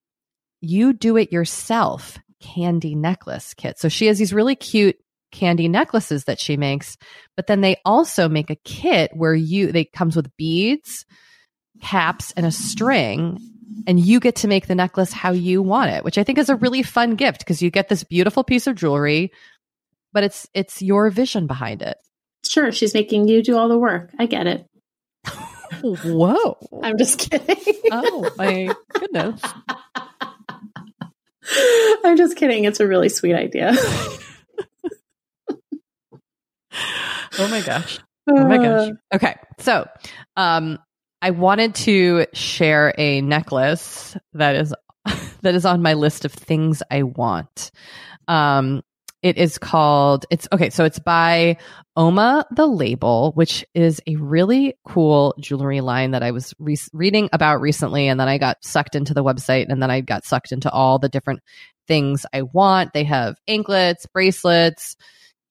you do it yourself candy necklace kit. So she has these really cute candy necklaces that she makes, but then they also make a kit where you they comes with beads, caps and a string and you get to make the necklace how you want it, which I think is a really fun gift because you get this beautiful piece of jewelry, but it's it's your vision behind it. Sure, she's making you do all the work. I get it. Whoa. I'm just kidding. oh my goodness. I'm just kidding. It's a really sweet idea. oh my gosh. Oh my gosh. Uh. Okay. So, um, I wanted to share a necklace that is that is on my list of things I want. Um, it is called it's okay, so it's by Oma the Label, which is a really cool jewelry line that I was re- reading about recently, and then I got sucked into the website, and then I got sucked into all the different things I want. They have anklets, bracelets,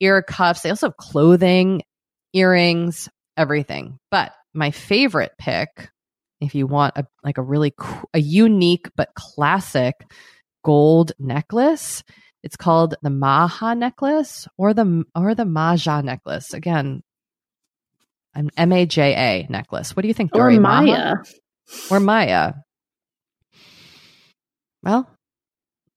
ear cuffs. They also have clothing, earrings, everything. But my favorite pick, if you want a like a really a unique but classic gold necklace, it's called the Maha necklace or the or the Maja necklace. Again, an M A J A necklace. What do you think? Or Maya. Maha? Or Maya. Well,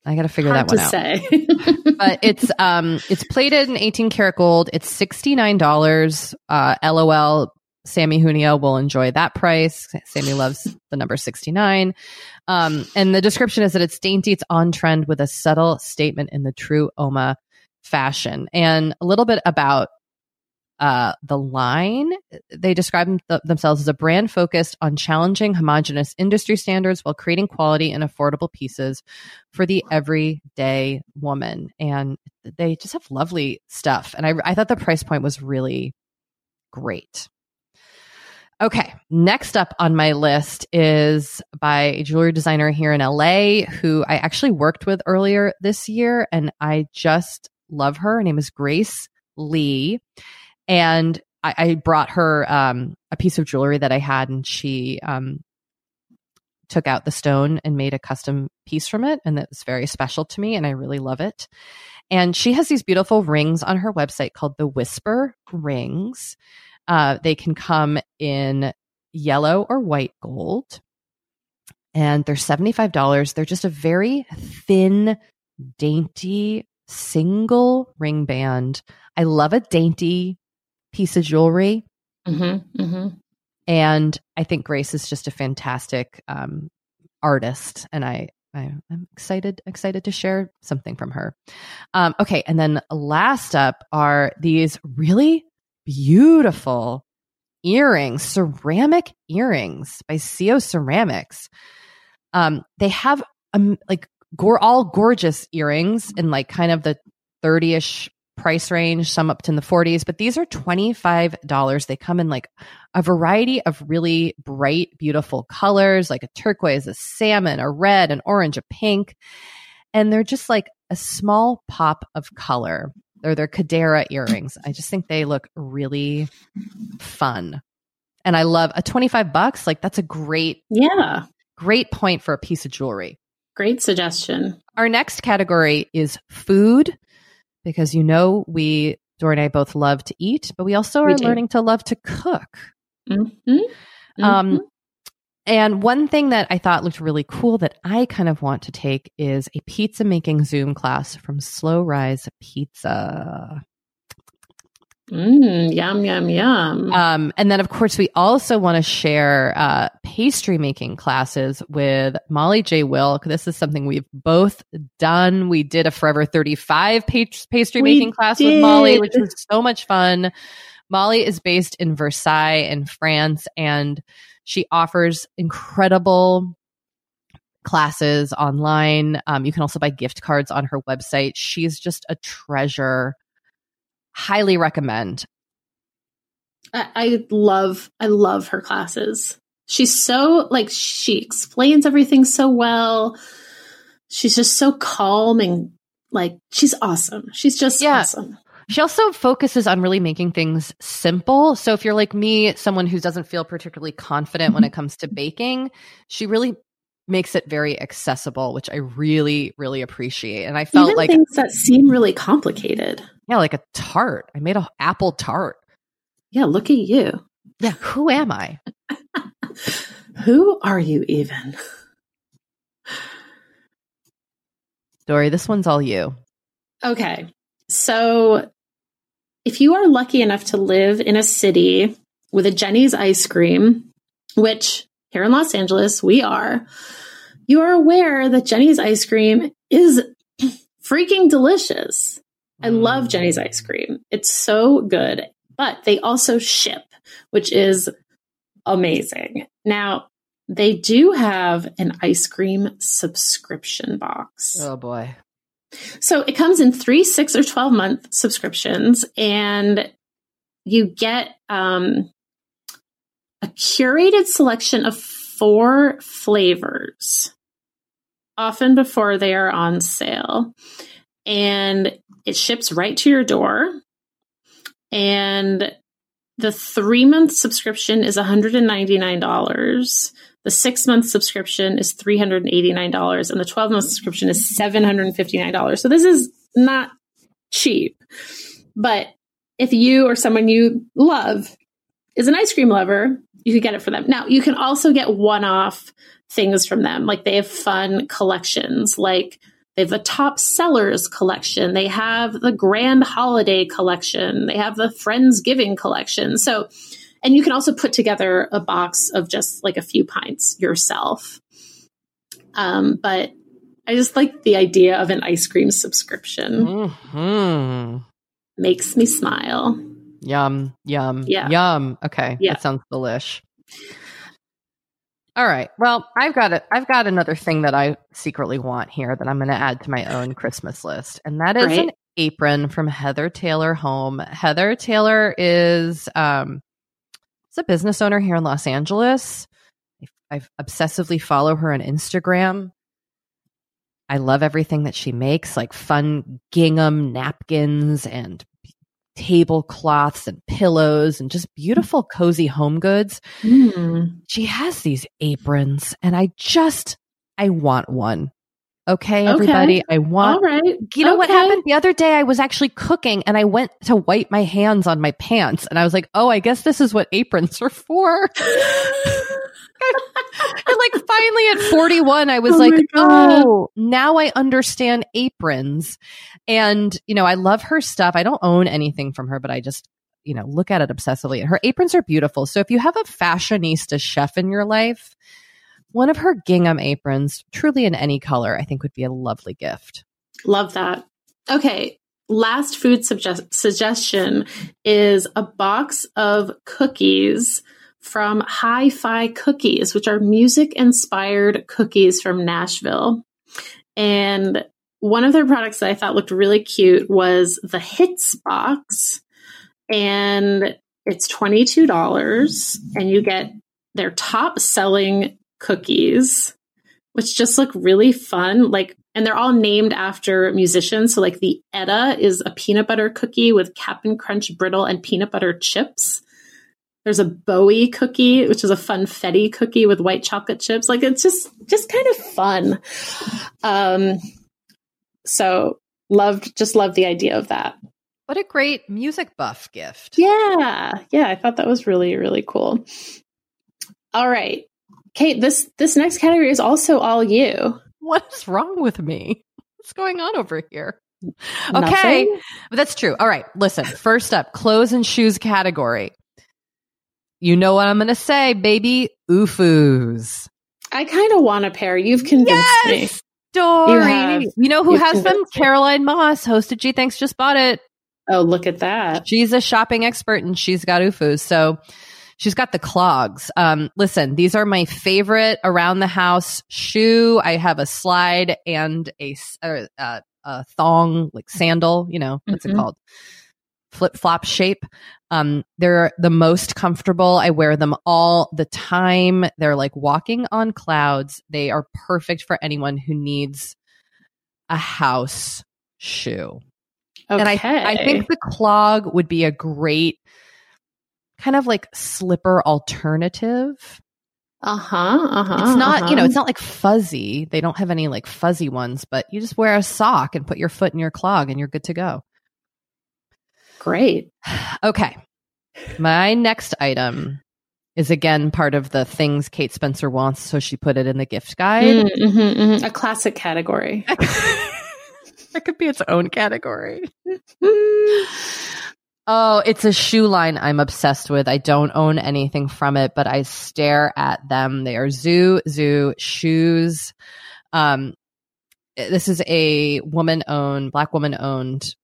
I got to figure Hard that one out. But it's um it's plated in 18 karat gold. It's $69. Uh LOL Sammy Junio will enjoy that price. Sammy loves the number 69. Um, and the description is that it's dainty, it's on trend with a subtle statement in the true Oma fashion. And a little bit about uh, the line. They describe th- themselves as a brand focused on challenging homogenous industry standards while creating quality and affordable pieces for the everyday woman. And they just have lovely stuff. And I, I thought the price point was really great. Okay, next up on my list is by a jewelry designer here in LA who I actually worked with earlier this year, and I just love her. Her name is Grace Lee, and I, I brought her um, a piece of jewelry that I had, and she um, took out the stone and made a custom piece from it, and that's very special to me, and I really love it. And she has these beautiful rings on her website called the Whisper Rings. Uh, they can come in yellow or white gold, and they're $75. They're just a very thin, dainty single ring band. I love a dainty piece of jewelry. Mm-hmm, mm-hmm. And I think Grace is just a fantastic um, artist, and I, I am excited excited to share something from her. Um, okay, and then last up are these really beautiful earrings, ceramic earrings by CO Ceramics. Um, they have um, like gore, all gorgeous earrings in like kind of the 30 ish price range, some up to in the 40s, but these are $25. They come in like a variety of really bright, beautiful colors, like a turquoise, a salmon, a red, an orange, a pink. And they're just like a small pop of color or their Cadera earrings. I just think they look really fun. And I love a 25 bucks. Like that's a great, yeah, great point for a piece of jewelry. Great suggestion. Our next category is food because you know we, Doree and I both love to eat, but we also are learning to love to cook. Mm-hmm. Um, mm-hmm. And one thing that I thought looked really cool that I kind of want to take is a pizza making Zoom class from Slow Rise Pizza. Mm, yum, yum, yum. Um, and then, of course, we also want to share uh, pastry making classes with Molly J. Wilk. This is something we've both done. We did a Forever 35 pastry we making class did. with Molly, which was so much fun. Molly is based in Versailles in France, and she offers incredible classes online. Um, you can also buy gift cards on her website. She's just a treasure. Highly recommend. I, I love, I love her classes. She's so like she explains everything so well. She's just so calm and like she's awesome. She's just yeah. awesome. She also focuses on really making things simple. So if you're like me, someone who doesn't feel particularly confident when it mm-hmm. comes to baking, she really makes it very accessible, which I really, really appreciate. And I felt Even like things that seem really complicated. yeah, like a tart. I made a apple tart. Yeah, look at you. Yeah, who am I? Who are you even? Doree, this one's all you. Okay. So if you are lucky enough to live in a city with a Jeni's ice cream, which here in Los Angeles we are, you are aware that Jeni's ice cream is freaking delicious. I love Jeni's ice cream. It's so good, but they also ship, which is amazing. Now, they do have an ice cream subscription box. Oh boy. So it comes in three, six, or 12 month subscriptions, and you get um, a curated selection of four flavors, often before they are on sale. And it ships right to your door. And the three month subscription is $199. The six month subscription is $389 and the 12 month subscription is $759. So this is not cheap. But if you or someone you love is an ice cream lover, you could get it for them. Now, you can also get one off things from them. Like they have fun collections, like they have the top sellers collection. They have the grand holiday collection. They have the Friendsgiving collection. So, and you can also put together a box of just like a few pints yourself. Um, but I just like the idea of an ice cream subscription. hmm Makes me smile. Yum, yum, Yeah. yum. Okay, Yeah. that sounds delish. All right. Well, I've got it. I've got another thing that I secretly want here that I'm going to add to my own Christmas list, and that is an apron from Heather Taylor Home. Heather Taylor is um, a business owner here in Los Angeles. I I obsessively follow her on Instagram. I love everything that she makes, like fun gingham napkins and tablecloths and pillows and just beautiful cozy home goods. Mm. She has these aprons and I just I want one. Okay, Okay. everybody, I All want right. you know what happened the other day? I was actually cooking and I went to wipe my hands on my pants and I was like, "Oh, I guess this is what aprons are for." and like finally at 41 I was Oh like, "Oh, now I understand aprons." And you know, I love her stuff. I don't own anything from her, but I just you know, look at it obsessively. And her aprons are beautiful. So if you have a fashionista chef in your life, one of her gingham aprons, truly in any color, I think would be a lovely gift. Love that. Okay. Last food suggest- suggestion is a box of cookies from Hi Fi Cookies, which are music inspired cookies from Nashville. And one of their products that I thought looked really cute was the Hits box. And it's $22 and you get their top selling cookies, which just look really fun. Like, and they're all named after musicians. So, like, the Etta is a peanut butter cookie with Cap'n Crunch brittle and peanut butter chips. There's a Bowie cookie, which is a funfetti cookie with white chocolate chips. Like, it's just, just kind of fun. Um, so loved, just loved the idea of that. What a great music buff gift. Yeah, yeah, I thought that was really really cool. All right, Kate. This this next category is also all you. What's wrong with me? What's going on over here? Okay, but that's true. All right, listen. First up, clothes and shoes category. You know what I'm going to say, baby? OOFOS. I kind of want a pair. You've convinced me. Story. You. You know who You've has them? me. Caroline Moss, hosted Gee Thanks Just Bought It. Oh, look at that. She's a shopping expert and she's got OOFOS. So she's got the clogs. Um, listen, these are my favorite around the house shoe. I have a slide and a, uh, uh, a thong, like sandal, you know, what's it Mhm. called? Flip flop shape. Um, they're the most comfortable. I wear them all the time. They're like walking on clouds. They are perfect for anyone who needs a house shoe. Okay. And I, I think the clog would be a great kind of like slipper alternative. Uh huh. Uh huh. It's not, you know, uh-huh. it's not like fuzzy. They don't have any like fuzzy ones, but you just wear a sock and put your foot in your clog and you're good to go. great. Okay. My next item is again part of the things Kate Spencer wants, so she put it in the gift guide. Mm, mhm, mhm. A classic category. that could be its own category. Oh, it's a shoe line I'm obsessed with. I don't own anything from it, but I stare at them. They are Zou Xou shoes. Um, this is a woman owned, black woman owned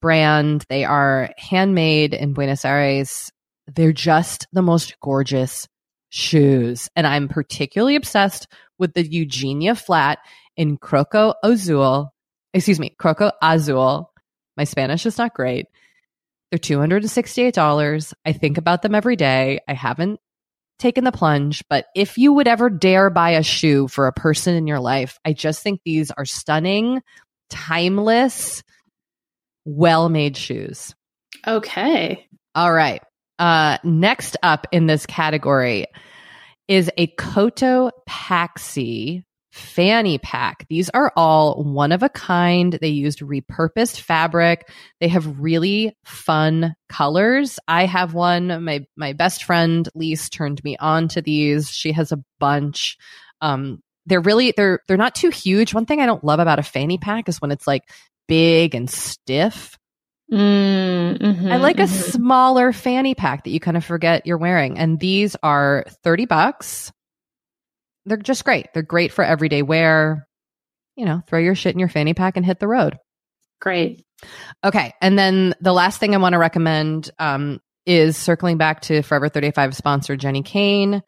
brand. They are handmade in Buenos Aires. They're just the most gorgeous shoes. And I'm particularly obsessed with the Eugenia flat in Croco Azul. Excuse me, Croco Azul. My Spanish is not great. They're $268. I think about them every day. I haven't taken the plunge, but if you would ever dare buy a shoe for a person in your life, I just think these are stunning, timeless, well made shoes. Okay. All right. Uh, next up in this category is a Koto Paxi fanny pack. These are all one of a kind. They used repurposed fabric. They have really fun colors. I have one. My my best friend Lise turned me on to these. She has a bunch. Um, they're really they're they're not too huge. One thing I don't love about a fanny pack is when it's like big and stiff. Mm, mhm, I like a mhm. smaller fanny pack that you kind of forget you're wearing. And these are 30 bucks. They're just great. They're great for everyday wear. You know, throw your shit in your fanny pack and hit the road. Great. Okay. And then the last thing I want to recommend um, is circling back to Forever 35 sponsor Jenni Kayne.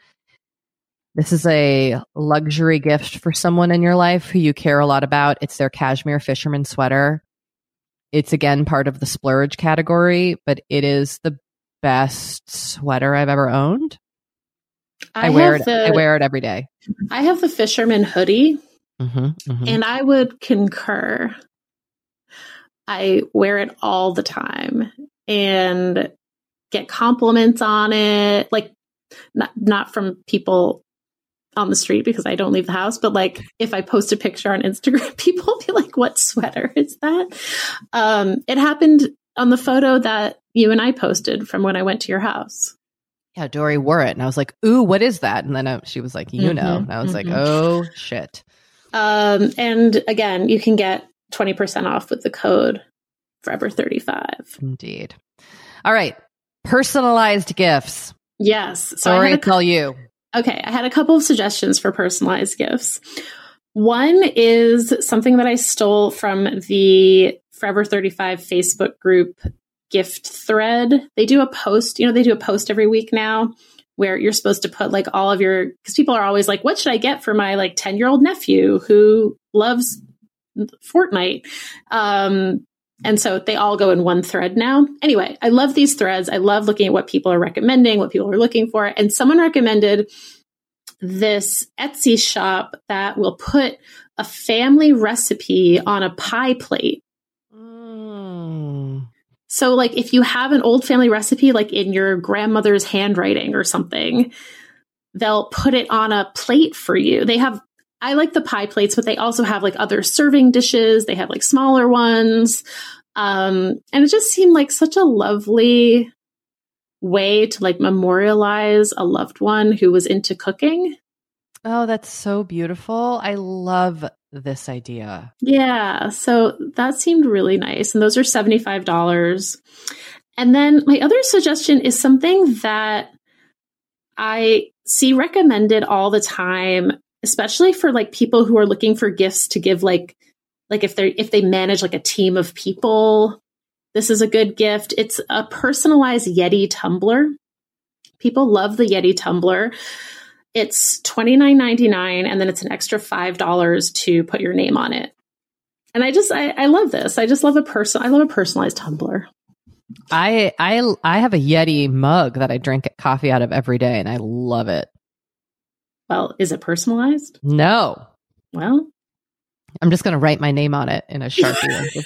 This is a luxury gift for someone in your life who you care a lot about. It's their cashmere fisherman sweater. It's again part of the splurge category, but it is the best sweater I've ever owned. I, wear it. The, I wear it every day. I have the fisherman hoodie, Mm-hmm, mm-hmm. and I would concur. I wear it all the time and get compliments on it. Like not not from people on the street because I don't leave the house, but like if I post a picture on Instagram, people be like, "What sweater is that?" Um, it happened on the photo that you and I posted from when I went to your house. Yeah, Doree wore it, and I was like, "Ooh, what is that?" And then uh, she was like, "You know," Mhm, and I was like, mhm. "Oh shit!" Um, and again, you can get twenty percent off with the code Forever thirty five. Indeed. All right, personalized gifts. Yes. So Sorry I to tell you. Okay, I had a couple of suggestions for personalized gifts. One is something that I stole from the Forever 35 Facebook group gift thread. They do a post, you know, they do a post every week now where you're supposed to put like all of your because people are always like, what should I get for my like 10 year old nephew who loves Fortnite? Um, and so they all go in one thread now. Anyway, I love these threads. I love looking at what people are recommending, what people are looking for. And someone recommended this Etsy shop that will put a family recipe on a pie plate. Mm. So, like, if you have an old family recipe, like in your grandmother's handwriting or something, they'll put it on a plate for you. They have, I like the pie plates, but they also have like other serving dishes. They have like smaller ones. Um, and it just seemed like such a lovely way to like memorialize a loved one who was into cooking. Oh, that's so beautiful. I love this idea. Yeah, so that seemed really nice. And those are $75. And then my other suggestion is something that I see recommended all the time, especially for like people who are looking for gifts to give like like if they if they manage like a team of people, this is a good gift. It's a personalized Yeti tumbler. People love the Yeti tumbler. It's twenty nine ninety nine, and then it's an extra five dollars to put your name on it. And I just I, I love this. I just love a person. I love a personalized tumbler. I I I have a Yeti mug that I drink coffee out of every day, and I love it. Well, is it personalized? No, Well, I'm just gonna write my name on it in a sharpie.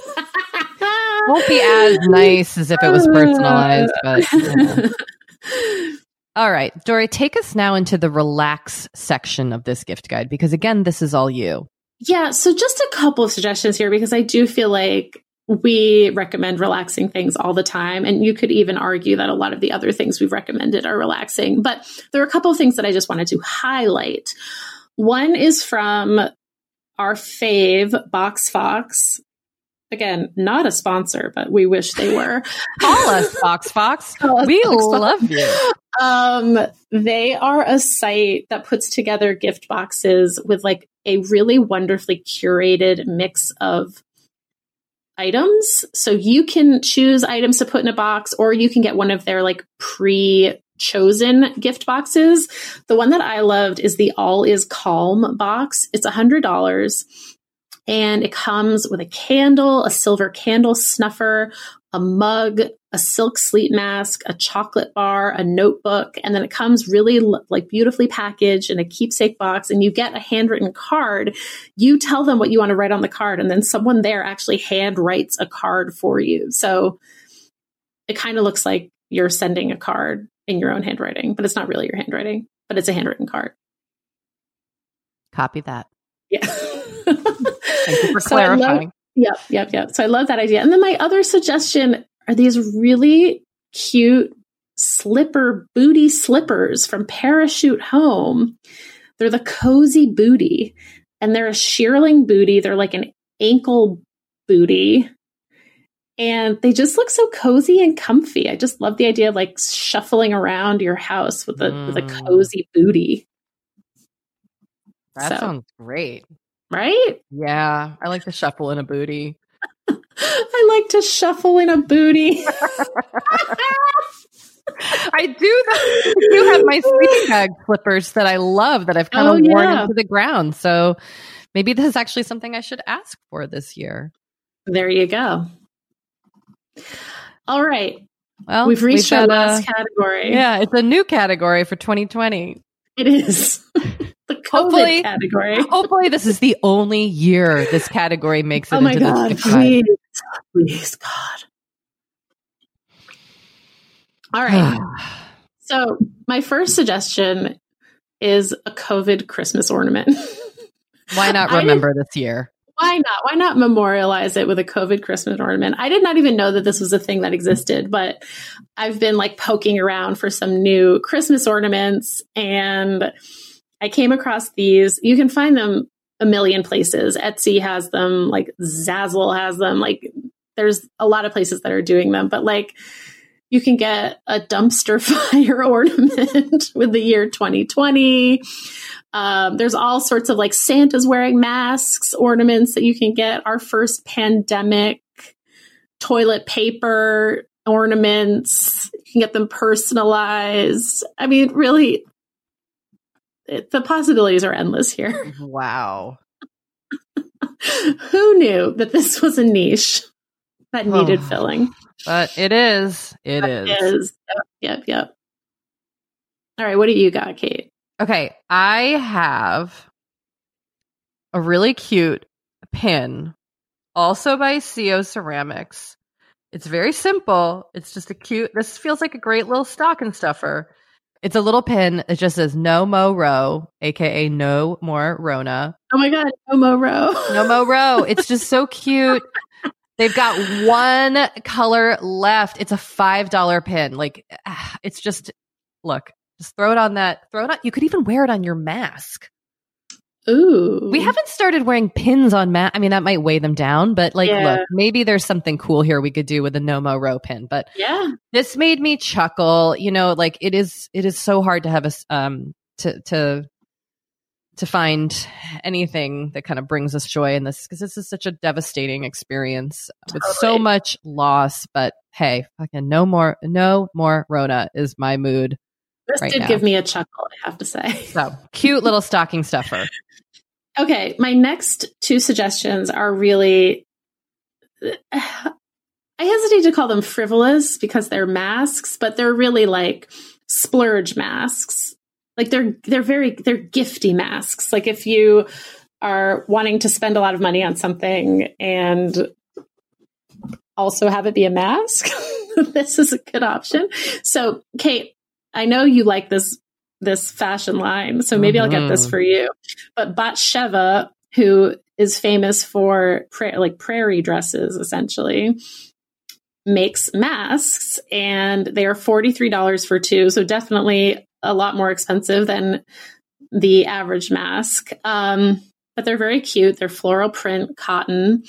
Won't be as nice as if it was personalized, but you know. All right, Doree, take us now into the relax section of this gift guide because again, this is all you. Yeah, so just a couple of suggestions here because I do feel like we recommend relaxing things all the time. And you could even argue that a lot of the other things we've recommended are relaxing. But there are a couple of things that I just wanted to highlight. One is from our fave, Box Fox. Again, not a sponsor, but we wish they were. Call us, Fox. Call us, we Fox. love you. Um, they are a site that puts together gift boxes with like a really wonderfully curated mix of items. So you can choose items to put in a box, or you can get one of their like pre chosen gift boxes. The one that I loved is the All Is Calm box. It's a hundred dollars and it comes with a candle, a silver candle snuffer, a mug, a silk sleep mask, a chocolate bar, a notebook, and then it comes really like beautifully packaged in a keepsake box and you get a handwritten card. You tell them what you want to write on the card and then someone there actually hand writes a card for you. So it kind of looks like you're sending a card in your own handwriting, but it's not really your handwriting, but it's a handwritten card. Copy that. Yeah. Thank you for So I love- clarifying. Yep, yep, yep. So I love that idea. And then my other suggestion are these really cute slipper booty slippers from Parachute Home. They're the cozy booty, and they're a shearling booty. They're like an ankle booty. And they just look so cozy and comfy. I just love the idea of like shuffling around your house with a with a Mm. cozy booty, that So- sounds great. Right? Yeah, I like to shuffle in a booty. I like to shuffle in a booty. I do. I do have my sleeping bag slippers that I love that I've kind of Oh, worn yeah. into the ground. So maybe this is actually something I should ask for this year. There you go. All right. Well, we've reached our got a- last category. Yeah, it's a new category for 2020. It is the COVID Hopefully- category. Hopefully, this is the only year this category makes it Oh my God. the gift guide. Please. Please, God. All right. so, my first suggestion is a COVID Christmas ornament. Why not remember this year? Why not? Why not memorialize it with a COVID Christmas ornament? I did not even know that this was a thing that existed, but I've been like poking around for some new Christmas ornaments and I came across these. You can find them a million places. Etsy has them, like Zazzle has them, like there's a lot of places that are doing them, but like you can get a dumpster fire ornament with the year 2020. Um, there's all sorts of like Santa's wearing masks, ornaments that you can get. Our first pandemic toilet paper ornaments. You can get them personalized. I mean, really, it, the possibilities are endless here. Wow. Who knew that this was a niche that needed Oh. filling? But it is. It is. Is. Yep, yep, yep. All right, what do you got, Kate? Okay, I have a really cute pin, also by CO Ceramics. It's very simple. It's just a cute. This feels like a great little stocking stuffer. It's a little pin. It just says "No Mo Row," aka "No More Rona." Oh my God, no mo Row. No Mo Row. It's just so cute. They've got one color left. It's a five dollar pin. Like ah, it's just look. Just throw it on that. Throw it on. You could even wear it on your mask. Ooh. We haven't started wearing pins on mat. I mean, that might weigh them down, but like, Yeah. look, maybe there's something cool here we could do with a Nomo row pin. But Yeah. this made me chuckle. You know, like it is. It is so hard to have us um to to to find anything that kind of brings us joy in this because this is such a devastating experience with so much loss. But hey, fucking no more, no more Rona is my mood. This right did now. give me a chuckle, I have to say. So cute little stocking stuffer. Okay, my next two suggestions are really. I hesitate to call them frivolous because they're masks, but they're really like splurge masks. Like they're they're very they're gifty masks. Like if you are wanting to spend a lot of money on something and also have it be a mask, this is a good option. So, Kate, I know you like this this fashion line, so maybe I'll get this Mhm. for you. But Batsheva, who is famous for pra- like prairie dresses, essentially, makes masks, and they are forty three dollars for two. So definitely a lot more expensive than the average mask. Um, but they're very cute. They're floral print cotton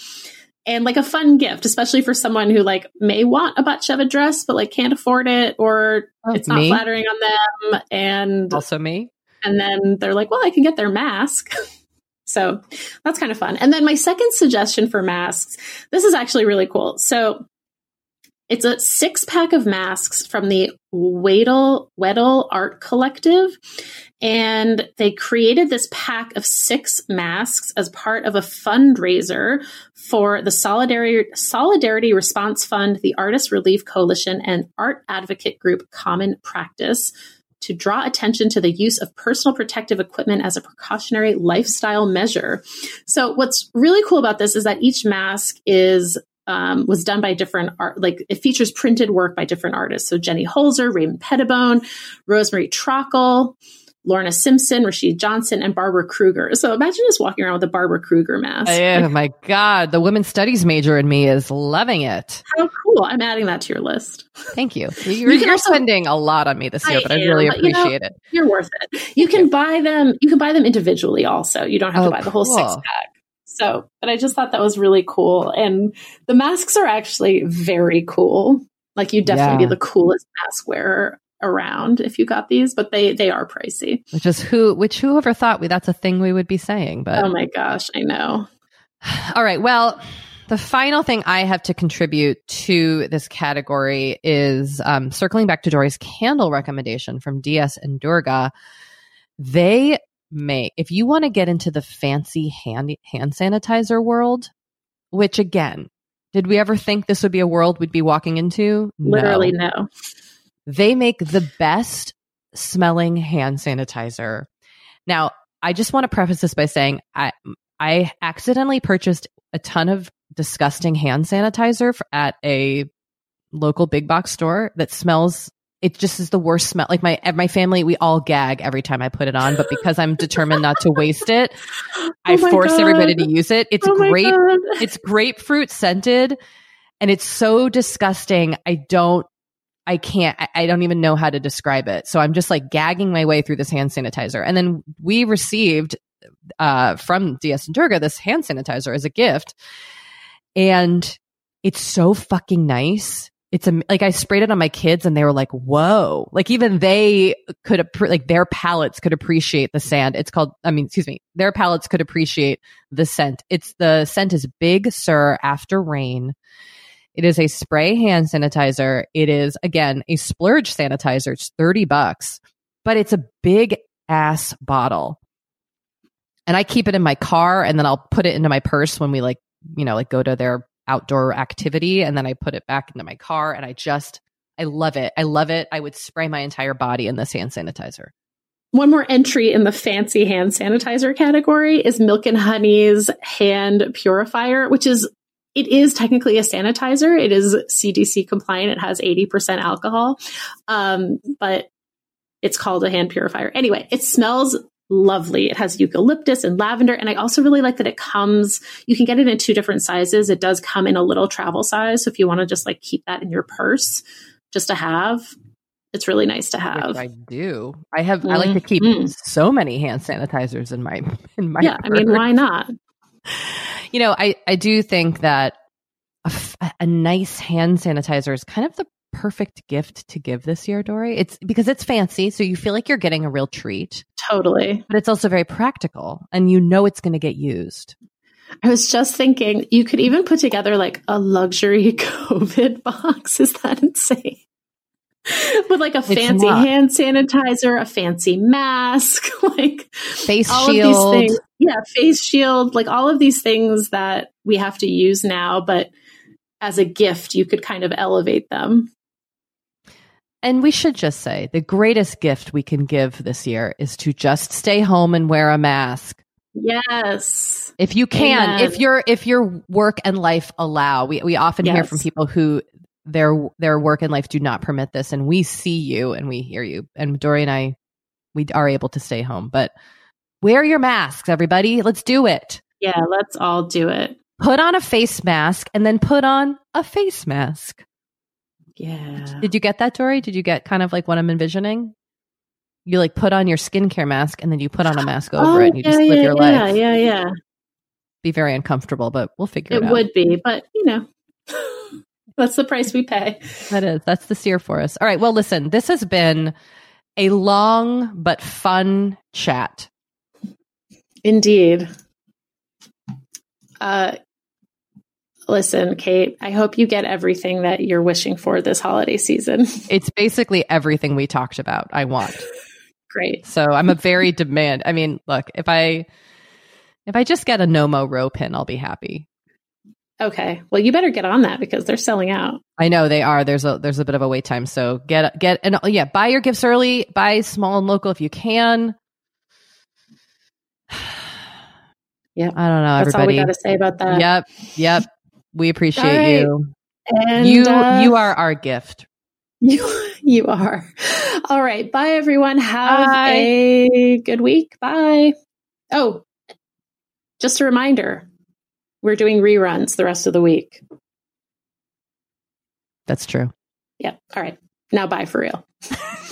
and like a fun gift, especially for someone who like may want a Batsheva dress but like can't afford it or Oh, it's not me? flattering on them and Also me. and then they're like, well, I can get their mask. so that's kind of fun. And then my second suggestion for masks, this is actually really cool. So it's a six pack of masks from the Weddle, Weddle Art Collective. And they created this pack of six masks as part of a fundraiser for the Solidarity, Solidarity Response Fund, the Artist Relief Coalition, and art advocate group Common Practice to draw attention to the use of personal protective equipment as a precautionary lifestyle measure. So what's really cool about this is that each mask is um, was done by different art, like it features printed work by different artists. So Jenny Holzer, Raymond Pettibon, Rosemarie Trockel, Lorna Simpson, Rashid Johnson, and Barbara Kruger. So imagine just walking around with a Barbara Kruger mask. Oh my God. The women's studies major in me is loving it. How cool. I'm adding that to your list. Thank you. You're, can you're also- spending a lot on me this year, I but I really but, you know, appreciate it. You're worth it. You can buy them. You can buy them individually. Also, you don't have Oh, to buy the whole cool. six pack. So, but I just thought that was really cool, and the masks are actually very cool. Like you'd definitely Yeah. be the coolest mask wearer around if you got these, but they they are pricey. Which is who, which whoever thought we, that's a thing we would be saying, but. Oh my gosh, I know. All right. Well, the final thing I have to contribute to this category is um, circling back to Doree's candle recommendation from DS and Durga. They make, if you want to get into the fancy hand, hand sanitizer world, which again, did we ever think this would be a world we'd be walking into? No. Literally no. They make the best smelling hand sanitizer. Now, I just want to preface this by saying I I accidentally purchased a ton of disgusting hand sanitizer for, at a local big box store that smells it just is the worst smell. Like my my family, we all gag every time I put it on, but because I'm determined not to waste it, I Oh force God. everybody to use it. It's Oh grape it's grapefruit scented and it's so disgusting. I don't, I can't, I, I don't even know how to describe it. So I'm just like gagging my way through this hand sanitizer. And then we received, uh, from DS and Durga this hand sanitizer as a gift. And it's so fucking nice. It's a, like I sprayed it on my kids and they were like, whoa. Like even they could, like their palates could appreciate the sand. It's called, I mean, excuse me, their palates could appreciate the scent. It's the scent is Big Sur After Rain. It is a spray hand sanitizer. It is again a splurge sanitizer. It's 30 bucks, but it's a big ass bottle. And I keep it in my car and then I'll put it into my purse when we like, you know, like go to their outdoor activity and then I put it back into my car and I just I love it. I love it. I would spray my entire body in this hand sanitizer. One more entry in the fancy hand sanitizer category is Milk and Honey's hand purifier, which is it is technically a sanitizer. It is CDC compliant. It has 80% alcohol. Um, but it's called a hand purifier. Anyway, it smells lovely. It has eucalyptus and lavender. And I also really like that it comes, you can get it in two different sizes. It does come in a little travel size. So if you want to just like keep that in your purse just to have, it's really nice to have. Which I do. I have I like to keep Mhm. so many hand sanitizers in my in my yeah. I mean, why not? you know, I, I do think that a, f- a nice hand sanitizer is kind of the perfect gift to give this year, Doree. It's because it's fancy, so you feel like you're getting a real treat, Totally. but it's also very practical and you know it's going to get used. I was just thinking you could even put together like a luxury COVID box. Is that insane? With like a fancy not. hand sanitizer, a fancy mask, like Face all shield. of these things. Yeah, face shield, like all of these things that we have to use now, but as a gift, you could kind of elevate them. And we should just say the greatest gift we can give this year is to just stay home and wear a mask. Yes. If you can, Amen. if your if your work and life allow, we we often hear from people who their their work and life do not permit this and we see you and we hear you and Doree and I we are able to stay home but wear your masks everybody let's do it Yeah, let's all do it. put on a face mask and then put on a face mask Yeah. did you get that Doree did you get kind of like what I'm envisioning you like put on your skincare mask and then you put on a mask over it and you just Oh, live yeah, your yeah, life Yeah, yeah. Yeah. Be very uncomfortable but we'll figure it, It out would be, but you know, that's the price we pay. That is. That's the sear for us. All right. Well, listen, this has been a long but fun chat. Indeed. Uh, listen, Kate, I hope you get everything that you're wishing for this holiday season. It's basically everything we talked about. I want. Great. So I'm a very demand. I mean, look, if I if I just get a Nomo row pin, I'll be happy. Okay. Well, you better get on that because they're selling out. I know they are. There's a there's a bit of a wait time. So get get and oh, yeah, buy your gifts early. Buy small and local if you can. Yeah. I don't know, That's all we everybody. got to say about that. Yep. Yep. We appreciate right. you. And you uh, you are our gift. You, you are. All right. Bye, everyone. Have Bye. a good week. Bye. Oh, just a reminder we're doing reruns the rest of the week. That's true. Yep. All right. Now, bye for real.